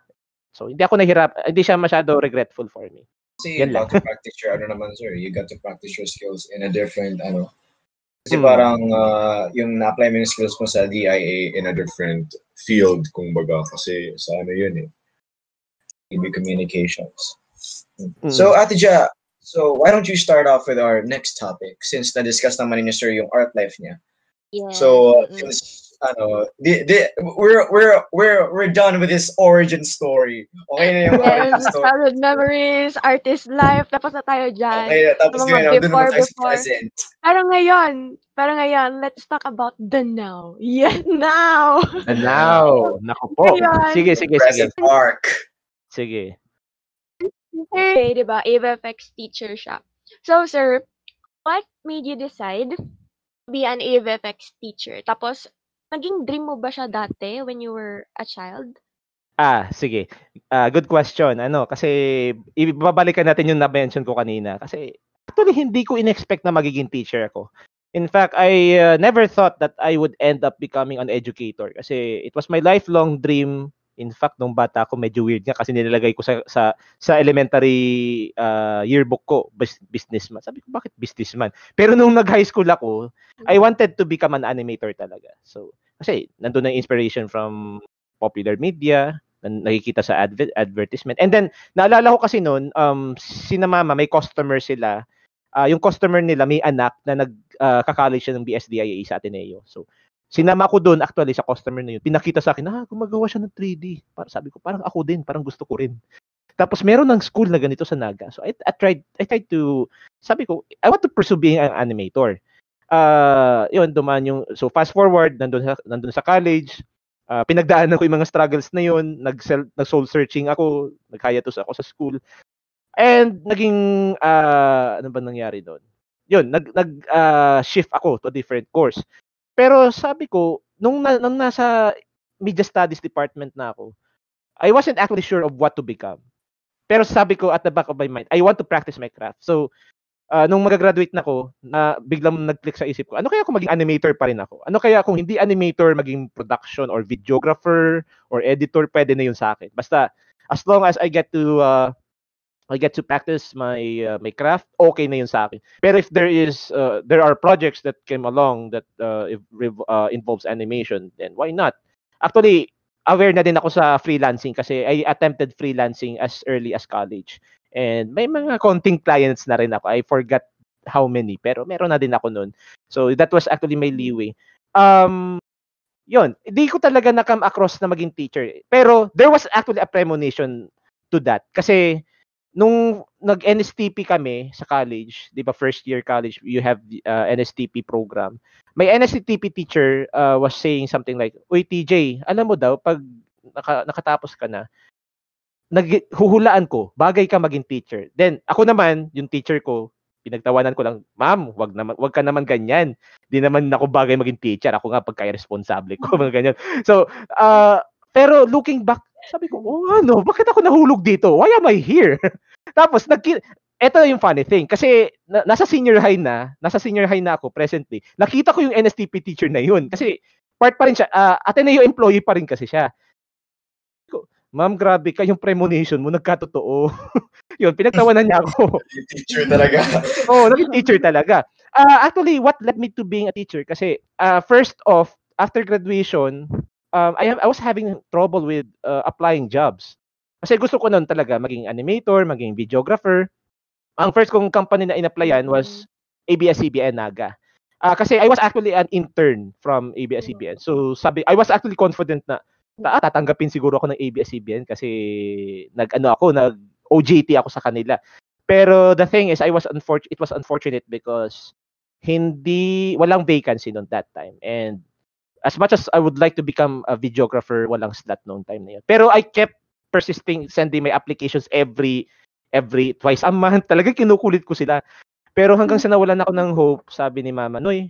So, hindi ako nahirap, hindi siya masyado regretful for me. Kasi Yan you lang. got to practice your, ano naman sir, you got to practice your skills in a different, ano, kasi Hmm. parang uh, yung na-apply mo yung skills mo sa DIA in a different field, kumbaga. Kasi sa ano yun eh. EB Communications. Mm. So, Ate Ja, so why don't you start off with our next topic since na-discuss naman ni Sir yung art life niya. Yeah. So, uh, since ano, di, di, we're we're we're we're done with this origin story. Okay na yung origin Yes, story. childhood memories, artist life, tapos na tayo dyan. Okay tapos Mga ngayon, nandun before, naman tayo sa before. present. Pero ngayon, pero ngayon, let's talk about the now. Yeah, now! And now, nako po. Ayan. Sige, sige, sige. Present arc. Sige. Sir, di ba, AVFX teacher siya. So, sir, what made you decide to be an AVFX teacher? Tapos, naging dream mo ba siya dati when you were a child? Ah, sige. Ah, good question. Ano, kasi ibabalikan natin yung na-mention ko kanina. Kasi actually hindi ko in-expect na magiging teacher ako. In fact, I uh, never thought that I would end up becoming an educator kasi it was my lifelong dream. In fact, nung bata ako medyo weird nga kasi nilalagay ko sa sa sa elementary uh, yearbook ko bus- businessman. Sabi ko bakit businessman? Pero nung nag-high school ako, I wanted to become an animator talaga. So, kasi nandun ang inspiration from popular media, na nakikita sa adver- advertisement. And then, naalala ko kasi noon, um, sina mama, may customer sila. Ah, yung customer nila may anak na nag-college siya ng BSDIA sa Ateneo. So, sinama ko doon actually sa customer na yun. Pinakita sa akin, ah, gumagawa siya ng 3D. Para, sabi ko, parang ako din, parang gusto ko rin. Tapos meron ng school na ganito sa Naga. So I, I tried I tried to sabi ko, I want to pursue being an animator. Uh, yun, dumaan yung so fast forward nandun sa nandun sa college. Uh, pinagdaanan ko yung mga struggles na yun, nag nag soul searching ako, naghiatus ako sa school. And naging uh, ano ba nangyari doon? Yun, nag nag uh, shift ako to a different course. Pero sabi ko, nung, na, nung nasa media studies department na ako, I wasn't actually sure of what to become. Pero sabi ko at the back of my mind, I want to practice my craft. So, uh, nung mag-graduate na ako, na biglang nag-click sa isip ko, ano kaya kung maging animator pa rin ako? Ano kaya kung hindi animator, maging production or videographer or editor, pwede na yun sa akin. Basta, as long as I get to uh, I get to practice my uh, my craft, okay na yun sa akin. Pero if there is uh, there are projects that came along that uh, if, uh, involves animation, then why not? Actually, aware na din ako sa freelancing kasi I attempted freelancing as early as college. And may mga konting clients na rin ako. I forgot how many, pero meron na din ako noon. So that was actually my leeway. Um, yun, hindi ko talaga na-come across na maging teacher. Pero there was actually a premonition to that. Kasi nung nag-NSTP kami sa college, 'di ba first year college, you have the uh, NSTP program. May NSTP teacher uh, was saying something like, "Uy TJ, alam mo daw pag naka, nakatapos ka na, naghuhulaan ko, bagay ka maging teacher." Then ako naman, yung teacher ko, pinagtawanan ko lang, "Ma'am, wag naman wag ka naman ganyan. Di naman ako bagay maging teacher. Ako nga pagka responsable ko, mga ganyan." So, uh, pero looking back, sabi ko, oh ano, bakit ako nahulog dito? Why am I here? Tapos, nag ito yung funny thing. Kasi, na, nasa senior high na, nasa senior high na ako presently, nakita ko yung NSTP teacher na yun. Kasi, part pa rin siya, uh, Ateneo employee pa rin kasi siya. Ma'am, grabe ka, yung premonition mo, nagkatotoo. yun, pinagtawanan niya ako. teacher talaga. Oo, oh, naging teacher talaga. Uh, actually, what led me to being a teacher? Kasi, uh, first off, after graduation, um, I, have, I was having trouble with uh, applying jobs. Kasi gusto ko noon talaga maging animator, maging videographer. Ang first kong company na in-applyan was ABS-CBN Naga. Uh, kasi I was actually an intern from ABS-CBN. So sabi, I was actually confident na tatanggapin siguro ako ng ABS-CBN kasi nag-ano ako, nag OJT ako sa kanila. Pero the thing is, I was unfortunate, it was unfortunate because hindi, walang vacancy noon that time. And as much as I would like to become a videographer, walang slot noong time na yun. Pero I kept persisting sending my applications every every twice a month. Talaga kinukulit ko sila. Pero hanggang sa nawalan ako ng hope, sabi ni Mama, Noy,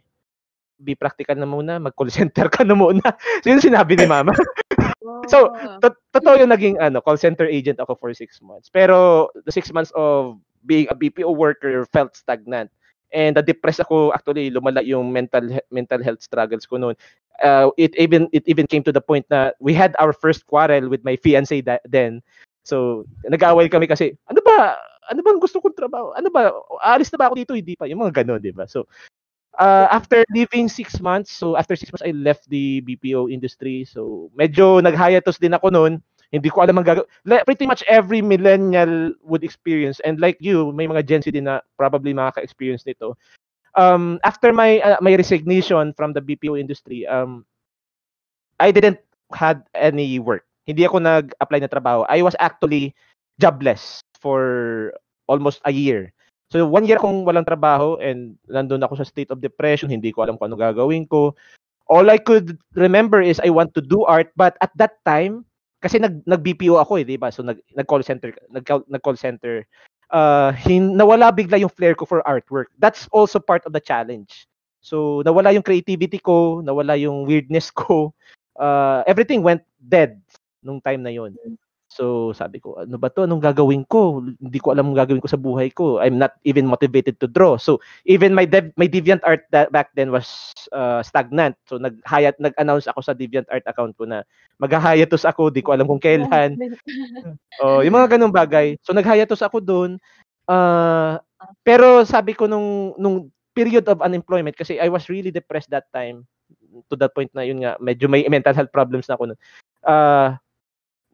be practical na muna, mag-call center ka na muna. so yun sinabi ni Mama. so, to- totoo yung naging ano, call center agent ako for six months. Pero the six months of being a BPO worker felt stagnant. And na-depress ako actually lumala yung mental mental health struggles ko noon uh, it even it even came to the point na we had our first quarrel with my fiancé da- then. So, nag-aaway kami kasi, ano ba, ano bang gusto kong trabaho? Ano ba, aalis na ba ako dito? Hindi pa. Yung mga gano'n, di ba? So, uh, after living six months, so after six months, I left the BPO industry. So, medyo nag-hiatus din ako noon. Hindi ko alam ang gagawin. Pretty much every millennial would experience. And like you, may mga Gen Z din na probably makaka-experience nito um, after my uh, my resignation from the BPO industry, um, I didn't had any work. Hindi ako nag-apply na trabaho. I was actually jobless for almost a year. So one year akong walang trabaho and nandun ako sa state of depression, hindi ko alam kung ano gagawin ko. All I could remember is I want to do art but at that time kasi nag nag BPO ako eh, 'di ba? So nag nag call center nag nag call center uh, hin- nawala bigla yung flair ko for artwork. That's also part of the challenge. So, nawala yung creativity ko, nawala yung weirdness ko. Uh, everything went dead nung time na yon. So, sabi ko, ano ba to? Anong gagawin ko? Hindi ko alam ang gagawin ko sa buhay ko. I'm not even motivated to draw. So, even my dev- my Deviant Art that back then was uh, stagnant. So, nag-hayat, nag-announce ako sa Deviant Art account ko na mag-hiatus ako, di ko alam kung kailan. oh, yung mga ganung bagay. So, nag-hiatus ako doon. Uh, pero sabi ko nung nung period of unemployment kasi I was really depressed that time to that point na yun nga medyo may mental health problems na ako noon. Uh,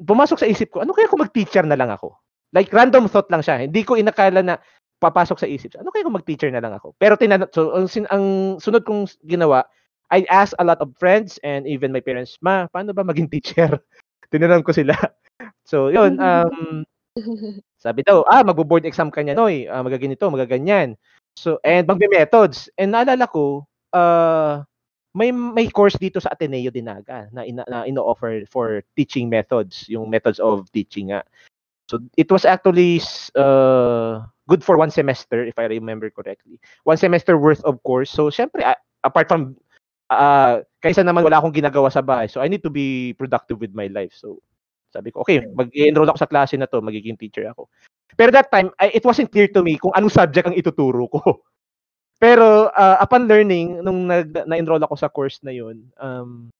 pumasok sa isip ko, ano kaya kung mag-teacher na lang ako? Like, random thought lang siya. Hindi ko inakala na papasok sa isip. Ano kaya kung mag-teacher na lang ako? Pero tinan so, ang, ang sunod kong ginawa, I asked a lot of friends and even my parents, ma, paano ba maging teacher? Tinanong ko sila. So, yun, um, sabi daw, ah, magbo-board exam ka niya, Noy, ah, magaganito, magaganyan. So, and magbe-methods. And naalala ko, uh, may may course dito sa Ateneo Dinaga na, ina, na ino-offer for teaching methods, yung methods of teaching nga. So it was actually uh, good for one semester if I remember correctly. One semester worth of course. So syempre uh, apart from uh, kaysa naman wala akong ginagawa sa bahay. So I need to be productive with my life. So sabi ko, okay, mag-enroll ako sa klase na to, magiging teacher ako. Pero that time, I, it wasn't clear to me kung anong subject ang ituturo ko. Pero uh, upon learning, nung nag, na-enroll ako sa course na yun, um,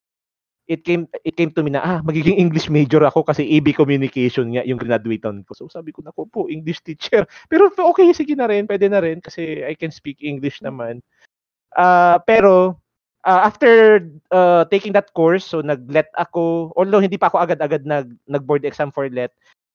it came it came to me na ah magiging English major ako kasi AB communication nga yung graduatean ko. So sabi ko nako po English teacher. Pero okay sige na rin, pwede na rin kasi I can speak English naman. Ah pero ah, after uh, taking that course, so nag-let ako, although hindi pa ako agad-agad nag nag-board exam for let,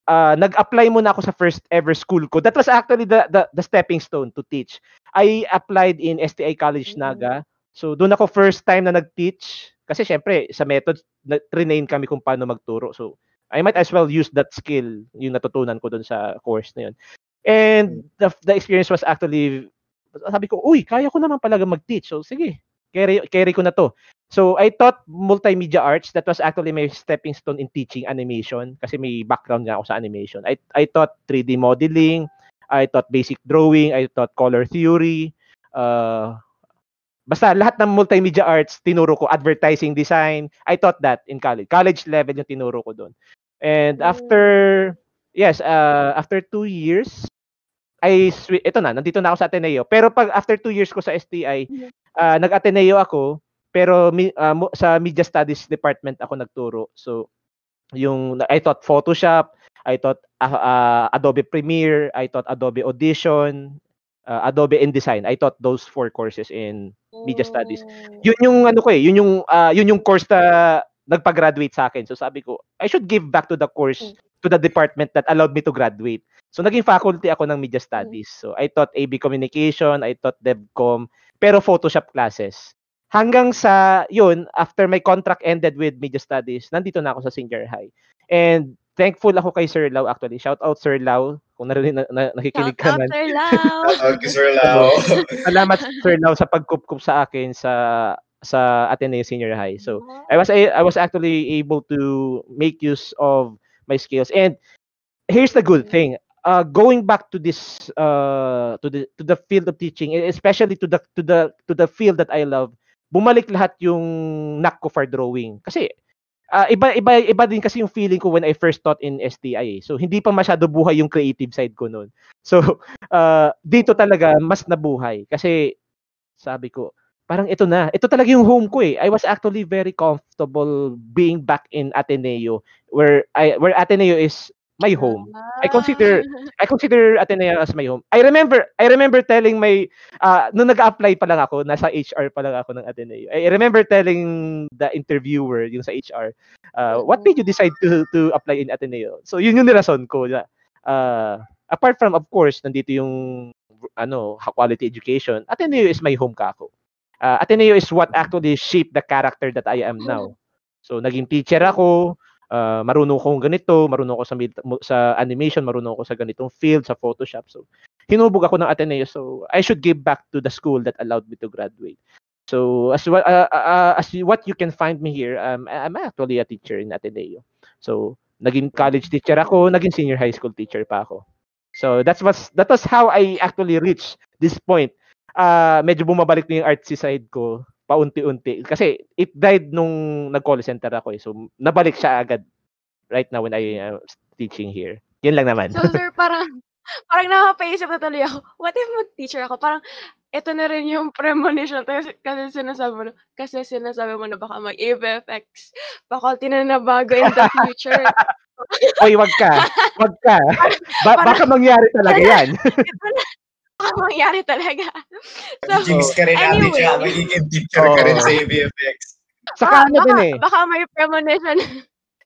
uh, nag-apply muna ako sa first ever school ko. That was actually the, the the stepping stone to teach. I applied in STI College Naga. So doon ako first time na nag-teach kasi syempre sa method na train kami kung paano magturo. So I might as well use that skill yung natutunan ko doon sa course na yun. And the, the experience was actually sabi ko, uy, kaya ko naman pala mag-teach. So sige, carry, carry ko na to. So I taught multimedia arts. That was actually my stepping stone in teaching animation kasi may background nga ako sa animation. I, I taught 3D modeling, I taught basic drawing, I taught color theory, uh, basta lahat ng multimedia arts tinuro ko. Advertising design i taught that in college. College level yung tinuro ko doon and after yes uh, after two years I sw- ito na nandito na ako sa Ateneo. Pero pag after two years ko sa STI uh, nag-Ateneo ako pero uh, sa media studies department ako nagturo. So yung I taught Photoshop I taught uh, uh, Adobe Premiere I taught Adobe Audition uh, Adobe InDesign. I taught those four courses in media studies. Oh. Yun yung ano ko eh, yun yung uh, yun yung course na nagpa-graduate sa akin. So sabi ko, I should give back to the course to the department that allowed me to graduate. So naging faculty ako ng media studies. So I taught AB communication, I taught DevCom, pero Photoshop classes. Hanggang sa yun, after my contract ended with media studies, nandito na ako sa senior high. And thankful ako kay Sir Lau actually. Shout out Sir Lau kung narinig na, na, nakikinig ka Shout out, man. Sir Lau. Okay, Sir Lau. Salamat Sir Lau sa pagkup-kup sa akin sa sa Ateneo Senior High. So I was I was actually able to make use of my skills. And here's the good thing. Uh, going back to this uh, to the to the field of teaching, especially to the to the to the field that I love, bumalik lahat yung knack ko for drawing. Kasi uh, iba iba iba din kasi yung feeling ko when I first taught in STI. Eh. So hindi pa masyado buhay yung creative side ko noon. So uh, dito talaga mas nabuhay kasi sabi ko parang ito na. Ito talaga yung home ko eh. I was actually very comfortable being back in Ateneo where I where Ateneo is my home. I consider I consider Ateneo as my home. I remember I remember telling my uh nung nag-apply pa lang ako, nasa HR pa lang ako ng Ateneo. I remember telling the interviewer yung sa HR, uh, what made you decide to to apply in Ateneo? So yun yung nirason ko na uh, apart from of course nandito yung ano, quality education, Ateneo is my home ka ako. Uh, Ateneo is what actually shaped the character that I am now. So naging teacher ako, uh, marunong akong ganito, marunong ako sa sa animation, marunong ako sa ganitong field, sa Photoshop. So hinubog ako ng Ateneo. So I should give back to the school that allowed me to graduate. So as uh, uh, as what you can find me here, um, I'm actually a teacher in Ateneo. So naging college teacher ako, naging senior high school teacher pa ako. So that's was that was how I actually reached this point. Uh, medyo bumabalik na yung artsy side ko paunti-unti. Kasi it died nung nag-call center ako eh. So, nabalik siya agad right now when I am uh, teaching here. Yan lang naman. So, sir, parang, parang nakapaisip na tuloy ako, what if mag-teacher ako? Parang, ito na rin yung premonition kasi, kasi sinasabi mo na, kasi sinasabi mo na baka mag FX faculty na nabago in the future. Oy, wag ka. Wag ka. Ba- baka mangyari talaga yan. baka mangyari talaga. So, Jinx ka rin natin anyway. siya. Magiging teacher ka rin sa ABFX. Saka ano baka, din eh. Baka may premonition.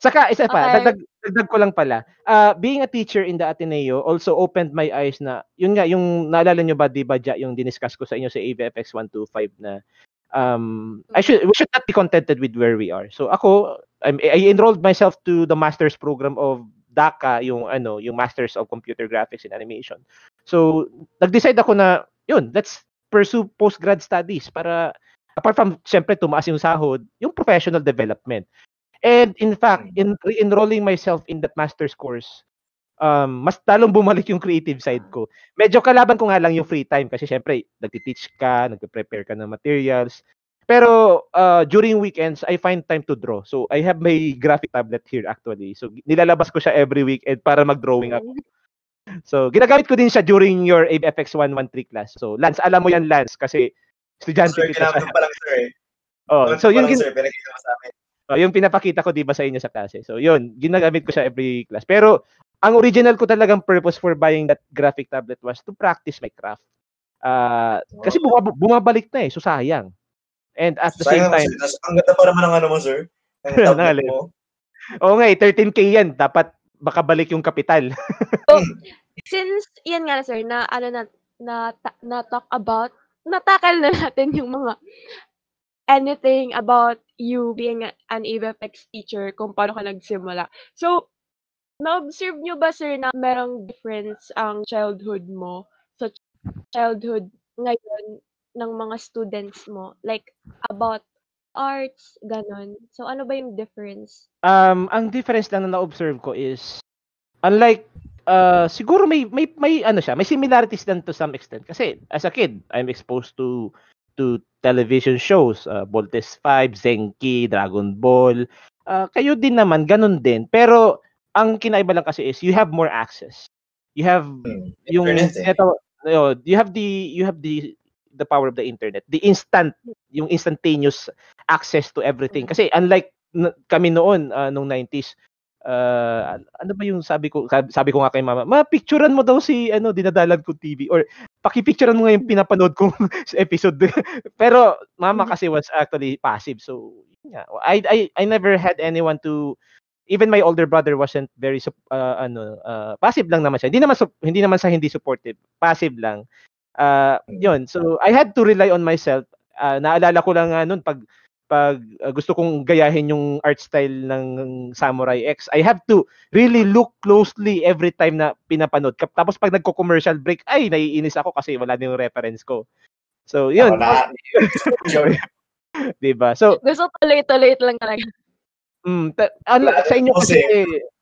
Saka isa pa, Okay. dagdag, dagdag ko lang pala. Uh, being a teacher in the Ateneo also opened my eyes na, yun nga, yung naalala nyo ba, di ba, Ja, yung diniscuss ko sa inyo sa AVFX 125 na um, I should, we should not be contented with where we are. So ako, I'm, I enrolled myself to the master's program of DACA, yung ano, yung Masters of Computer Graphics and Animation. So, nag-decide ako na, yun, let's pursue postgrad studies para apart from syempre tumaas yung sahod, yung professional development. And in fact, in re-enrolling myself in that master's course, um, mas talong bumalik yung creative side ko. Medyo kalaban ko nga lang yung free time kasi syempre, nagti-teach ka, nagpe-prepare ka ng materials. Pero uh, during weekends, I find time to draw. So I have my graphic tablet here actually. So nilalabas ko siya every weekend para mag-drawing ako. So ginagamit ko din siya during your AFX 113 class. So Lance, alam mo yan Lance kasi estudyante Sir, kita sa... pa lang, sir. eh. Oh, so yun lang, gin- sir, pinakita mo sa amin. Uh, yung pinapakita ko 'di ba sa inyo sa klase. So, yun, ginagamit ko siya every class. Pero ang original ko talagang purpose for buying that graphic tablet was to practice my craft. Uh, kasi bumab- bumabalik na eh, so sayang. And at the same Sayang time, naman, sir. Ang ganda pa naman ng ano mo, sir. Ang tablet mo. oo nga eh, 13k yan. Dapat baka balik yung kapital. Since, yan nga sir, na ano na, na, na talk about, natakal na natin yung mga anything about you being an EVFX teacher, kung paano ka nagsimula. So, na-observe nyo ba sir na merong difference ang childhood mo sa ch- childhood ngayon ng mga students mo? Like, about arts, ganon. So, ano ba yung difference? Um, ang difference na na-observe ko is unlike uh, siguro may may may ano siya, may similarities din to some extent kasi as a kid, I'm exposed to to television shows, uh, Voltes 5, Zenki, Dragon Ball. Uh, kayo din naman ganun din. Pero ang kinaiba lang kasi is you have more access. You have Hmm. yung Internet eh. eto, yo, you have the you have the the power of the internet. The instant yung instantaneous access to everything. Kasi unlike kami noon uh, nung 90s uh, ano ba yung sabi ko sabi, ko nga kay mama, ma picturean mo daw si ano dinadalan ko TV or paki-picturean mo nga yung pinapanood kong episode. Pero mama kasi was actually passive. So yeah, I I I never had anyone to even my older brother wasn't very uh, ano uh, passive lang naman siya. Hindi naman hindi naman sa hindi supportive. Passive lang. Uh, yun. So I had to rely on myself. Uh, naalala ko lang uh, noon pag pag uh, gusto kong gayahin yung art style ng Samurai X, I have to really look closely every time na pinapanood. Tapos pag nagko-commercial break, ay naiinis ako kasi wala na yung reference ko. So, yun. Ako na. Joke. 'Di ba? So, Gusto tuloy-tuloy lang talaga. Mm, ta- ano, sa inyo kasi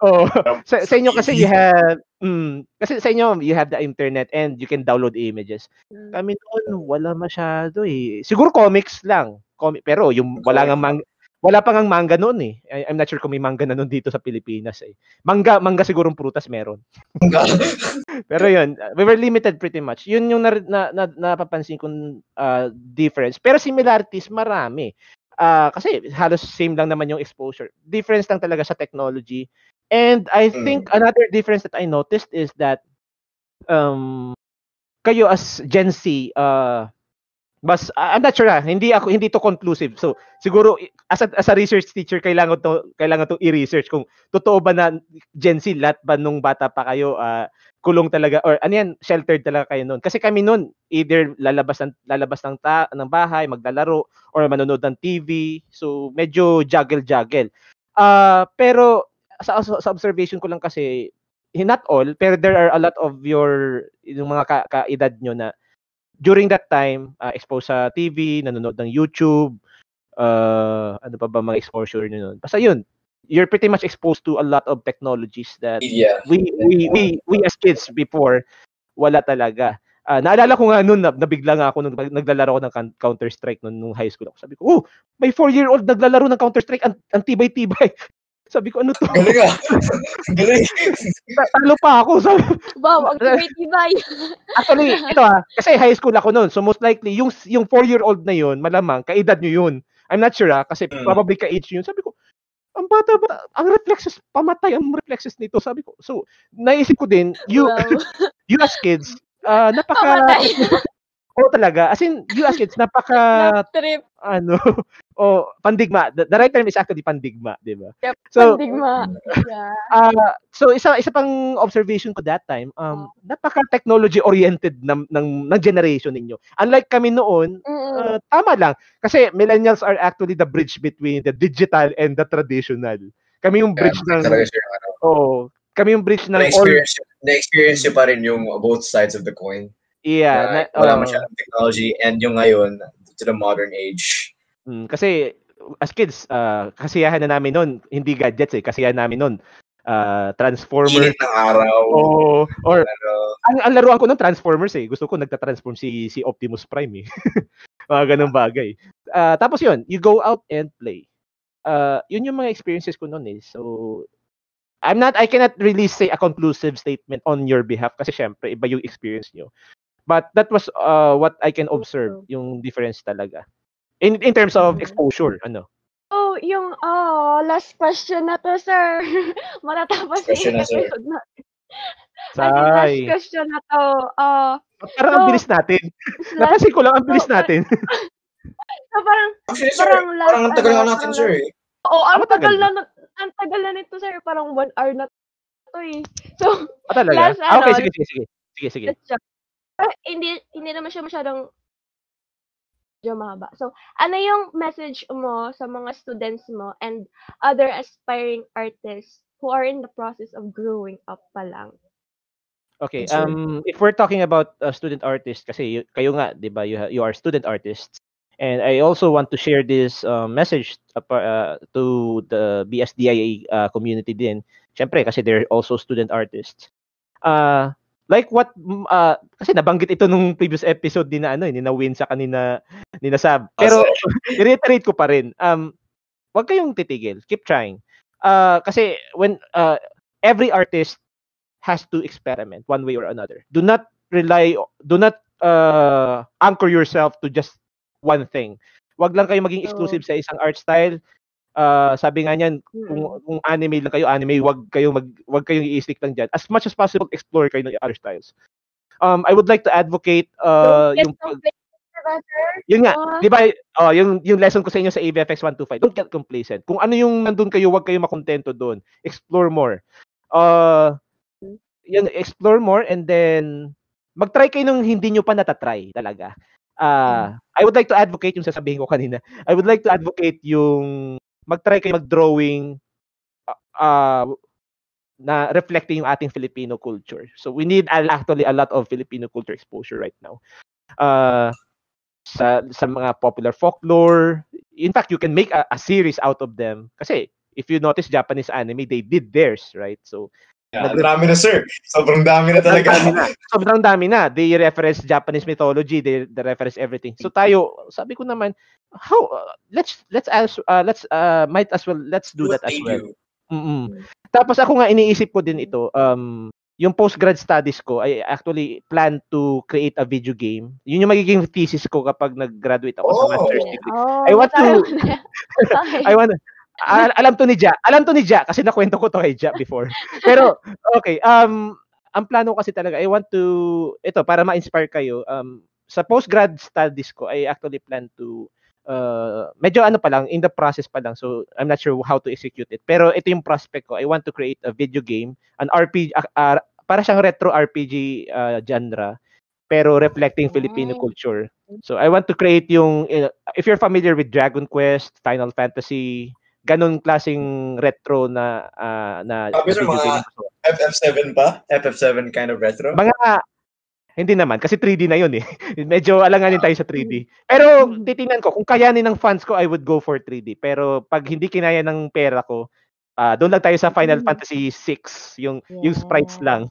oh, sa, sa inyo kasi you have mm, kasi sa inyo you have the internet and you can download images. Mm. Kami noon wala masyado eh. Siguro comics lang. Comic, pero yung wala nga mang wala pa ngang manga noon eh. I, I'm not sure kung may manga na noon dito sa Pilipinas eh. Manga, manga siguro prutas meron. Pero yun, we were limited pretty much. Yun yung na, na, na, napapansin kong uh, difference. Pero similarities, marami. Uh, kasi halos same lang naman yung exposure. Difference lang talaga sa technology. And I think another difference that I noticed is that um, kayo as Gen Z, uh, mas I- I'm not sure ah, hindi ako hindi to conclusive. So siguro as a, as a research teacher kailangan to kailangan to i-research kung totoo ba na Gen Z lahat ba nung bata pa kayo ah, kulong talaga or ano yan sheltered talaga kayo noon. Kasi kami noon either lalabas ng lalabas ng ta, ng bahay, maglalaro or manonood ng TV. So medyo juggle-juggle. Ah, pero sa, sa sa observation ko lang kasi eh, not all, pero there are a lot of your yung mga ka, kaedad nyo na during that time, uh, exposed sa TV, nanonood ng YouTube, uh, ano pa ba mga exposure nyo nun. Basta yun, you're pretty much exposed to a lot of technologies that Media. we we we we as kids before wala talaga. Ah, naalala ko nga noon na, nabigla nga ako nung nag- naglalaro ako ng kan- Counter Strike noon nung high school ako. Sabi ko, "Oh, may 4-year-old naglalaro ng Counter Strike, ang, ang tibay-tibay." Sabi ko, "Ano to?" Galing ah. Galing. Ta- Talo pa ako. Sabi, Wow, ang tibay-tibay. Actually, ito ah, kasi high school ako noon. So most likely yung yung 4-year-old na yun, malamang kaedad nyo yun. I'm not sure ah, kasi Mm. probably ka-age yun. Sabi ko, ang bata ba, ang reflexes, pamatay ang reflexes nito. Sabi ko, so, naisip ko din, you, Wow. you as kids, ah napaka, Pamatay. oo talaga, as in, you as kids, napaka, Trip. ano, o pandigma. The, the right term is actually pandigma, di ba? Yep, So, Pandigma. Yeah. Ah, so isa isa pang observation ko that time, um napaka technology oriented ng, ng ng generation ninyo. Unlike kami noon, Mm-mm. ah, tama lang kasi millennials are actually the bridge between the digital and the traditional. Kami yung bridge ng siya. Ano, oh, kami yung bridge ng all na-experience, na-experience nyo pa rin yung both sides of the coin. yeah, Na, na- wala oh, masyadong technology and yung ngayon to the modern age. Mm, kasi as kids, ah, kasiyahan na namin noon, hindi gadgets eh, kasiyahan namin noon. ah Transformers Init ng araw. oh, or Ano, ang, ang laruan ko ng Transformers eh. Gusto ko nagta-transform si si Optimus Prime eh. mga ganung bagay. Ah, tapos yun, you go out and play. Uh, yun yung mga experiences ko noon eh. So, I'm not, I cannot really say a conclusive statement on your behalf kasi syempre, iba yung experience nyo. But that was uh, what I can observe, yung difference talaga. In in terms of Mhm. exposure, ano. So, yung, oh, last question na to, sir. Matatapos question yung na, sir. episode na. In, last question na to. Uh, Parang ang So, bilis natin. Napansin ko lang ang bilis so, natin. so, parang, Actually, sir, parang last, parang ang tagal ano, nga natin, sir. eh. oh, Ah, ang matagal tagal na, ang tagal na nito, sir. Parang one hour na to eh. So, Ah, talaga? last, Ah, okay, ano, sige, sige, sige. Sige, sige. Pero hindi, hindi naman siya masyadong medyo mahaba. So, ano yung message mo sa mga students mo and other aspiring artists who are in the process of growing up pa lang? Okay, um, if we're talking about uh, student artists, kasi y- kayo nga, di ba, you, ha- you are student artists. And I also want to share this uh, message uh, to the BSDIA uh, community din. Siyempre, kasi they're also student artists. Uh, like what, uh, kasi nabanggit ito nung previous episode din na ano, eh, ni na Win sa kanina, ni na Sab. Pero, sir. i-reiterate ko pa rin. Um, wag kayong titigil. Keep trying. Uh, kasi when, uh, every artist has to experiment one way or another. Do not rely, do not uh, anchor yourself to just one thing. Wag lang kayo maging So, exclusive sa isang art style. Uh, sabi nga niyan, kung, mm, kung anime lang kayo, anime, wag kayo mag wag kayong i-stick lang diyan. As much as possible, explore kayo ng other styles. Um, I would like to advocate uh, get yung pag- diba, sir? yun nga, Ah. 'di ba? Oh, yung yung lesson ko sa inyo sa AVFX 125. Don't get complacent. Kung ano yung nandun kayo, wag kayo makontento doon. Explore more. Uh, yun, explore more and then mag-try kayo nung hindi nyo pa natatry talaga. Uh, I would like to advocate yung sasabihin ko kanina. I would like to advocate yung mag-try kayo mag-drawing uh, uh, na reflecting yung ating Filipino culture. So we need actually a lot of Filipino culture exposure right now. Uh, sa sa mga popular folklore. In fact, you can make a, a series out of them. Kasi if you notice Japanese anime, they did theirs, right? So Yeah, ang dami na, sir. Sobrang dami na talaga. dami na. Sobrang dami na. They reference Japanese mythology, they, they reference everything. So tayo, sabi ko naman, how uh, let's let's as uh, let's uh, might as well let's do that as well. Mm-mm. Tapos ako nga iniisip ko din ito, um, yung postgrad studies ko, I actually plan to create a video game. Yun yung magiging thesis ko kapag nag-graduate ako sa Oh. master's degree. Oh, I want to-. I want al- alam to ni Ja. Alam to ni Ja kasi nakwento ko to kay Ja before. Pero okay, um ang plano ko kasi talaga I want to ito para ma-inspire kayo um sa postgrad studies ko I actually plan to uh, medyo ano pa lang in the process pa lang so I'm not sure how to execute it. Pero ito yung prospect ko. I want to create a video game, an RPG uh, para siyang retro RPG uh, genre pero reflecting Filipino Wow. culture. So I want to create yung uh, if you're familiar with Dragon Quest, Final Fantasy, ganun klaseng retro na ah, na, video mga- game. FF7 pa? FF7 kind of retro? Mga hindi naman kasi 3D na yun eh. Medyo alanganin tayo sa 3D. Pero titingnan ko kung kayanin ng fans ko I would go for 3D. Pero pag hindi kinaya ng pera ko, ah doon lang tayo sa Final Mm. Fantasy 6, yung yung sprites Yeah. lang.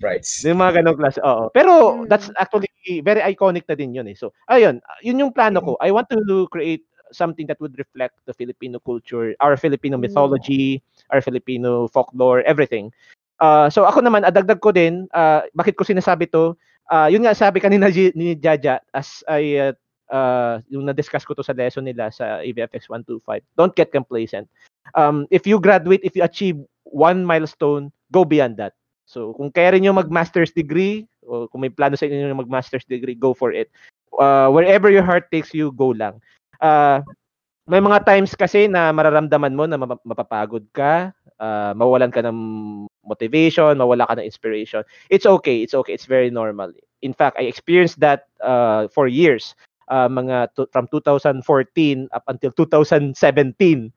Right. Yung mga ganong klase. Oo. Pero Mm. that's actually very iconic na din yun eh. So, ayun, yun yung plano ko. I want to create something that would reflect the Filipino culture, our Filipino Mm. mythology, our Filipino folklore, everything. Uh, so ako naman, adagdag ko din, uh, bakit ko sinasabi to? Uh, yun nga sabi kanina Ji- ni Jaja, as I, uh, uh, yung na-discuss ko to sa lesson nila sa AVFX 125, don't get complacent. Um, if you graduate, if you achieve one milestone, go beyond that. So, kung kaya rin yung mag-master's degree, o kung may plano sa inyo yung mag-master's degree, go for it. Uh, wherever your heart takes you, go lang. Uh, may mga times kasi na mararamdaman mo na mapa- mapapagod ka, uh, mawalan ka ng motivation, mawala ka ng inspiration. It's okay, it's okay, it's very normal. In fact, I experienced that uh, for years. Uh, mga to- from 2014 up until 2017.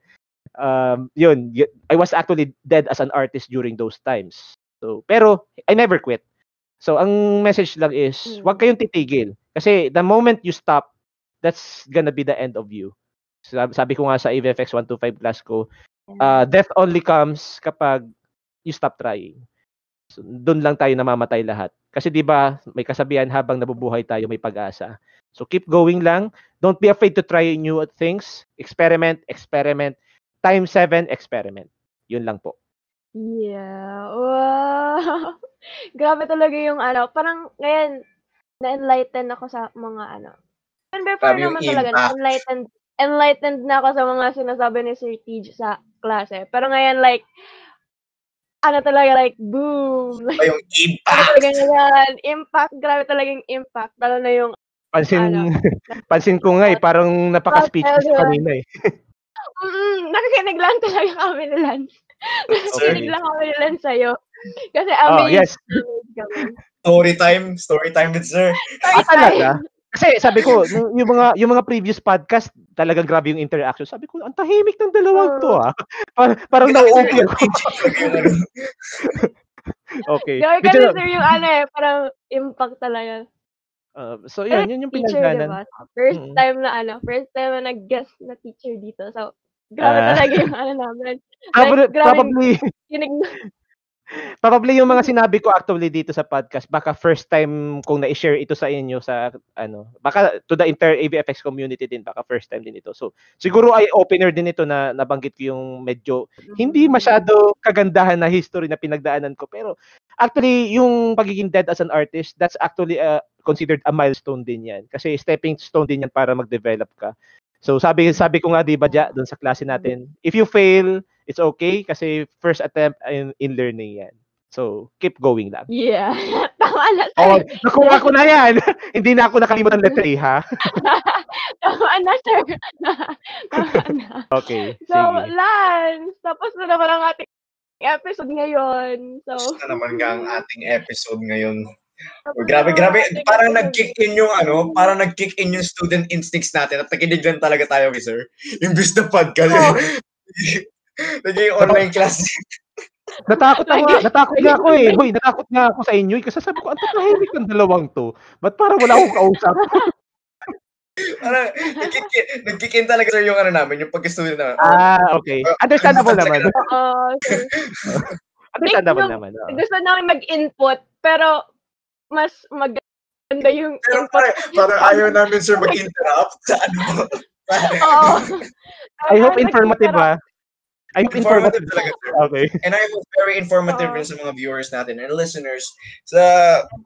Um, yun, I was actually dead as an artist during those times. So, pero I never quit. So, ang message lang is, Mm. huwag kayong titigil. Kasi the moment you stop, that's gonna be the end of you. Sabi, sabi ko nga sa AVFX 125 class ko, uh, death only comes kapag you stop trying. So, doon lang tayo namamatay lahat. Kasi 'di ba, may kasabihan habang nabubuhay tayo may pag-asa. So keep going lang. Don't be afraid to try new things. Experiment, experiment. Time 7, experiment. Yun lang po. Yeah. Wow. Grabe talaga yung ano, parang ngayon na-enlighten ako sa mga ano. And before yung naman talaga, impact. na-enlighten enlightened na ako sa mga sinasabi ni Sir Tej sa klase. Pero ngayon, like, ano talaga, like, boom. Like, Ba yung ano impact? talaga yan, impact, grabe talaga yung impact. Lalo na yung, Pansin, Ano? pansin ko nga eh, parang napaka-speechless kanina eh. Mm, nakikinig lang talaga kami ni Lance. nakikinig lang kami ni Lance sa'yo. Kasi Oh, amazed, yes. amazed kami. Story time. Story time with sir. Ah, talaga? Kasi sabi ko, yung mga yung mga previous podcast, talagang grabe yung interaction. Sabi ko, ang tahimik ng dalawang to ah. Par- parang nauupo ako. ano. Okay. Grabe Medyo- kasi sir yung ano eh, parang impact talaga. uh, so yun, yun yung pinagdanan. diba? First Mm. time na ano, first time na nag-guest na teacher dito. So, grabe Ah. talaga yung ano namin. Probably, grabe- probably, Kinig probably yung mga sinabi ko actually dito sa podcast, baka first time kong na-share ito sa inyo sa ano, baka to the entire AVFX community din, baka first time din ito. So, siguro ay opener din ito na nabanggit ko yung medyo hindi masyado kagandahan na history na pinagdaanan ko pero actually yung pagiging dead as an artist that's actually uh, considered a milestone din yan kasi stepping stone din yan para mag-develop ka so sabi sabi ko nga di ba ja doon sa klase natin if you fail it's okay kasi first attempt in, in learning yan so keep going lang Yeah. Tama na, sir. oh nakuha ko na yan hindi na ako nakalimutan letter A ha Tama na, sir. Tama na. okay So, sige Lance, tapos na naman ang ating episode ngayon. So, Gusto na naman nga ang ating episode ngayon. Oh, grabe, grabe. Parang nag-kick in yung ano, parang nag-kick in yung student instincts natin at nakinig lang talaga tayo, kay sir. Imbis na podcast. Oh. Naging online class. Natakot ako, Lagi- natakot nga ako eh. Hoy, natakot nga ako sa inyo eh. Kasi sabi ko, ang tatahimik ng dalawang to. Ba't parang wala akong kausap? Parang nag-kick in, nag-kick in talaga, sir, yung ano namin, yung pag-student namin. ah, okay. Understandable naman. Oo, sir. Understandable naman. Gusto namin mag-input, pero mas maganda yung Pero input. parang, parang ayaw namin, sir, mag-interrupt sa ano. Oo. I hope informative ah. I hope informative. Informative talaga, sir. Okay. And I hope very informative rin sa mga viewers natin and listeners. Sa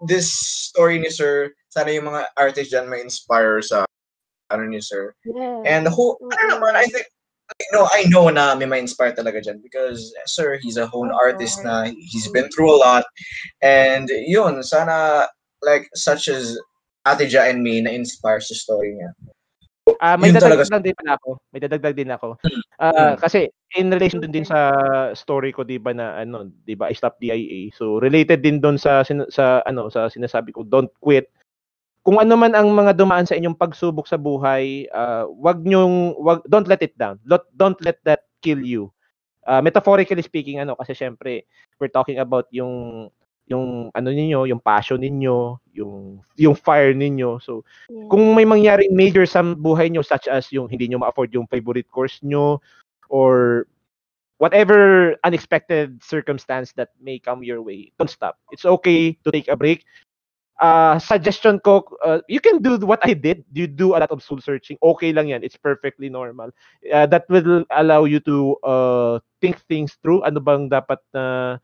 this story ni Sir, sana yung mga artists dyan ma-inspire sa ano ni Sir. Yes. And who, ano naman, I think, no, I know na may ma-inspire talaga dyan because Sir, he's a hone Oo. artist na he's been through a lot. And yun, sana like such as Ate Ja and me na-inspire sa story niya. Ah, may dadagdag talaga. lang din pala ako. May dadagdag din ako. Ah, kasi in relation dun din sa story ko 'di ba na ano, 'di ba, I stopped DIA. So related din doon sa sin- sa ano, sa sinasabi ko, don't quit. Kung ano man ang mga dumaan sa inyong pagsubok sa buhay, ah, wag nyong wag don't let it down. Don't, don't let that kill you. Ah, metaphorically speaking ano kasi syempre we're talking about yung yung ano ninyo, yung passion ninyo, yung yung fire ninyo. So kung may mangyaring major sa buhay nyo such as yung hindi nyo ma-afford yung favorite course nyo or whatever unexpected circumstance that may come your way, don't stop. It's okay to take a break. Uh, suggestion ko, uh, you can do what I did. You do a lot of soul searching. Okay lang yan. It's perfectly normal. Uh, that will allow you to uh, think things through. Ano bang dapat na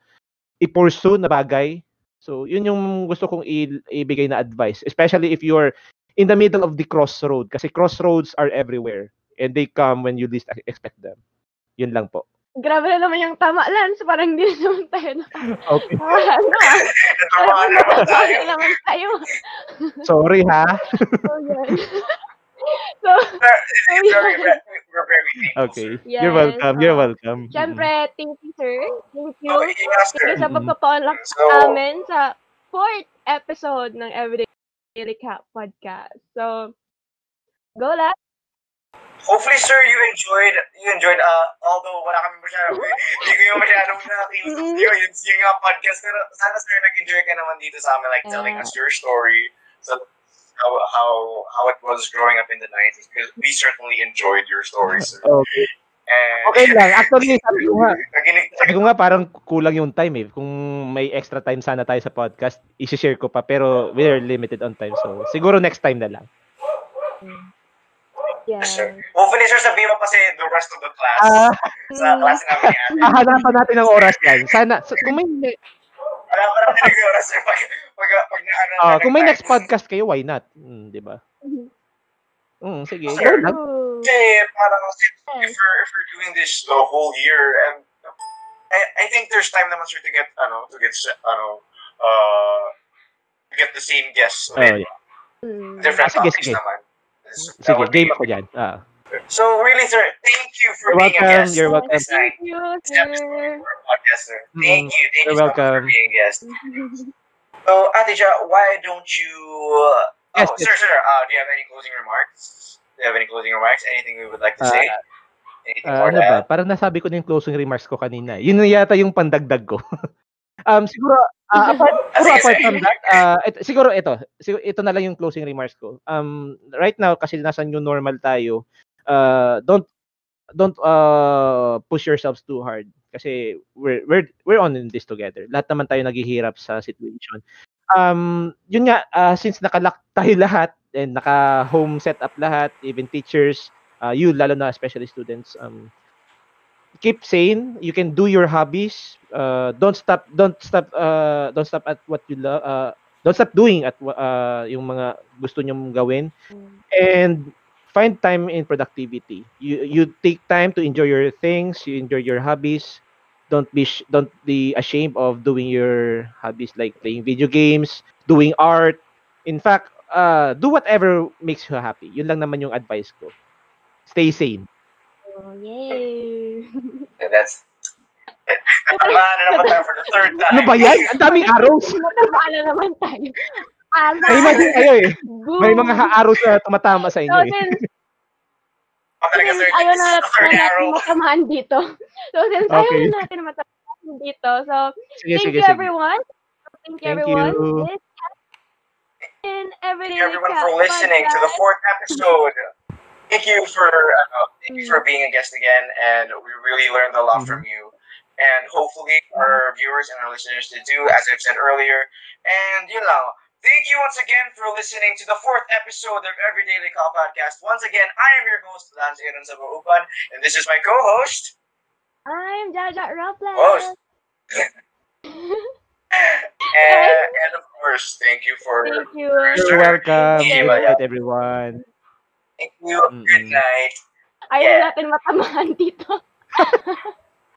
i-pursue na bagay. So, yun yung gusto kong i- ibigay na advice. Especially if you're in the middle of the crossroad. Kasi crossroads are everywhere. And they come when you least ex- expect them. Yun lang po. Grabe na naman yung tama, Lance. Parang hindi naman tayo na. Okay. Parang ano ah. Parang nakakaya naman tayo. Sorry ha. So, yan. so, so, thankful, Okay. sir. You're Yes, welcome. You're ah. welcome. Siyempre, thank you, sir. Thank you. Okay, yes, sir. Thank you sa Mm-mm. pagpapaunlak So, amin sa fourth episode ng Everyday Recap Podcast. So, go lang. Hopefully, sir, you enjoyed, you enjoyed, uh, although wala kami masyadong, hindi ko yung masyadong Mm. sa'yo, yun, yung nga podcast, pero sana, sir, nag-enjoy ka naman dito sa amin, like, telling us your story, so, how, how, how it was growing up in the 90s, because we certainly enjoyed your story, sir. Okay. And, Okay lang. Actually, sabi ko nga, sabi ko nga parang kulang yung time eh. Kung may extra time sana tayo sa podcast, i-share ko pa. Pero we're limited on time. So, siguro next time na lang. Yes. sir. Hopefully, sir, sabihin mo pa si the rest of the class, Ah, sa class namin ate. hahanapan natin ng oras yan. Sana, so, kung may, Wala pa naman yung oras, sir, pag, pag, pag, na, ano, ah, na- kung may next podcast kayo, why not? Hmm, di ba? Hmm, sige. Sure. Kasi parang if we're, if we're doing this the whole year, and I, I think there's time naman sir to get, ano, to get, ano, uh, to get the same guests. Oh, yeah. Mm. Different Sige, topics sige. naman. Sige, game ako dyan. Ah. So really, sir, thank you for You're being a welcome, guest. you're welcome. This night. Thank you, sir. podcast, sir. Thank Mm, you, thank you're you so much for welcome. being a guest. So, Ate Ja, why don't you? Uh, Yes, oh, sir, sir. Uh, do you have any closing remarks? Do you have any closing remarks? Anything we would like to Ah, say? Anything Ah, more ano ba? Parang nasabi ko na yung closing remarks ko kanina. Yun na yata yung pandagdag ko. um, siguro, ah, apart, siguro sige, apart from that, ah, ito, siguro ito, siguro ito na lang yung closing remarks ko. Um, right now, kasi nasa new normal tayo, uh, don't don't uh, push yourselves too hard kasi we're we're we're on in this together. Lahat naman tayo naghihirap sa situation. Um, yun nga ah, since nakalock tayo lahat and naka home setup lahat, even teachers, uh, you lalo na especially students um keep sane, you can do your hobbies. Uh, don't stop don't stop uh, don't stop at what you love uh, don't stop doing at uh, yung mga gusto niyo gawin and find time in productivity. You you take time to enjoy your things, you enjoy your hobbies. Don't be sh- don't be ashamed of doing your hobbies like playing video games, doing art. In fact, uh, do whatever makes you happy. Yun lang naman yung advice ko. Stay sane. Oh, yay. That's. Tama na naman tayo for the third time. Ano ba yan? Ang daming arrows. Mataba na naman tayo. Ama. May imagine kayo eh. Boom. May mga ha- arrows na tumatama sa So, inyo eh. since, Ako talaga, ayaw This na natin third natin matamaan dito. So, since ayaw na natin matamaan dito. So, Sige, thank sige, you sige. everyone. Thank you Thank everyone. you. This And everyday Thank you everyone for listening to the fourth episode. Thank you for uh, thank you for being a guest again, and we really learned a lot from you. And hopefully our viewers and our listeners did too, as I've said earlier. And you know, thank you once again for listening to the fourth episode of Every Daily Call Podcast. Once again, I am your host Lance Aaron Sabaupan, and this is my co-host. I'm Jaja Robles. Host. And, and of course, thank you for Thank you. You're welcome. Yeah, Good night, everyone. thank you. Good Mm-mm. night. Ayaw Yeah. natin matamaan dito.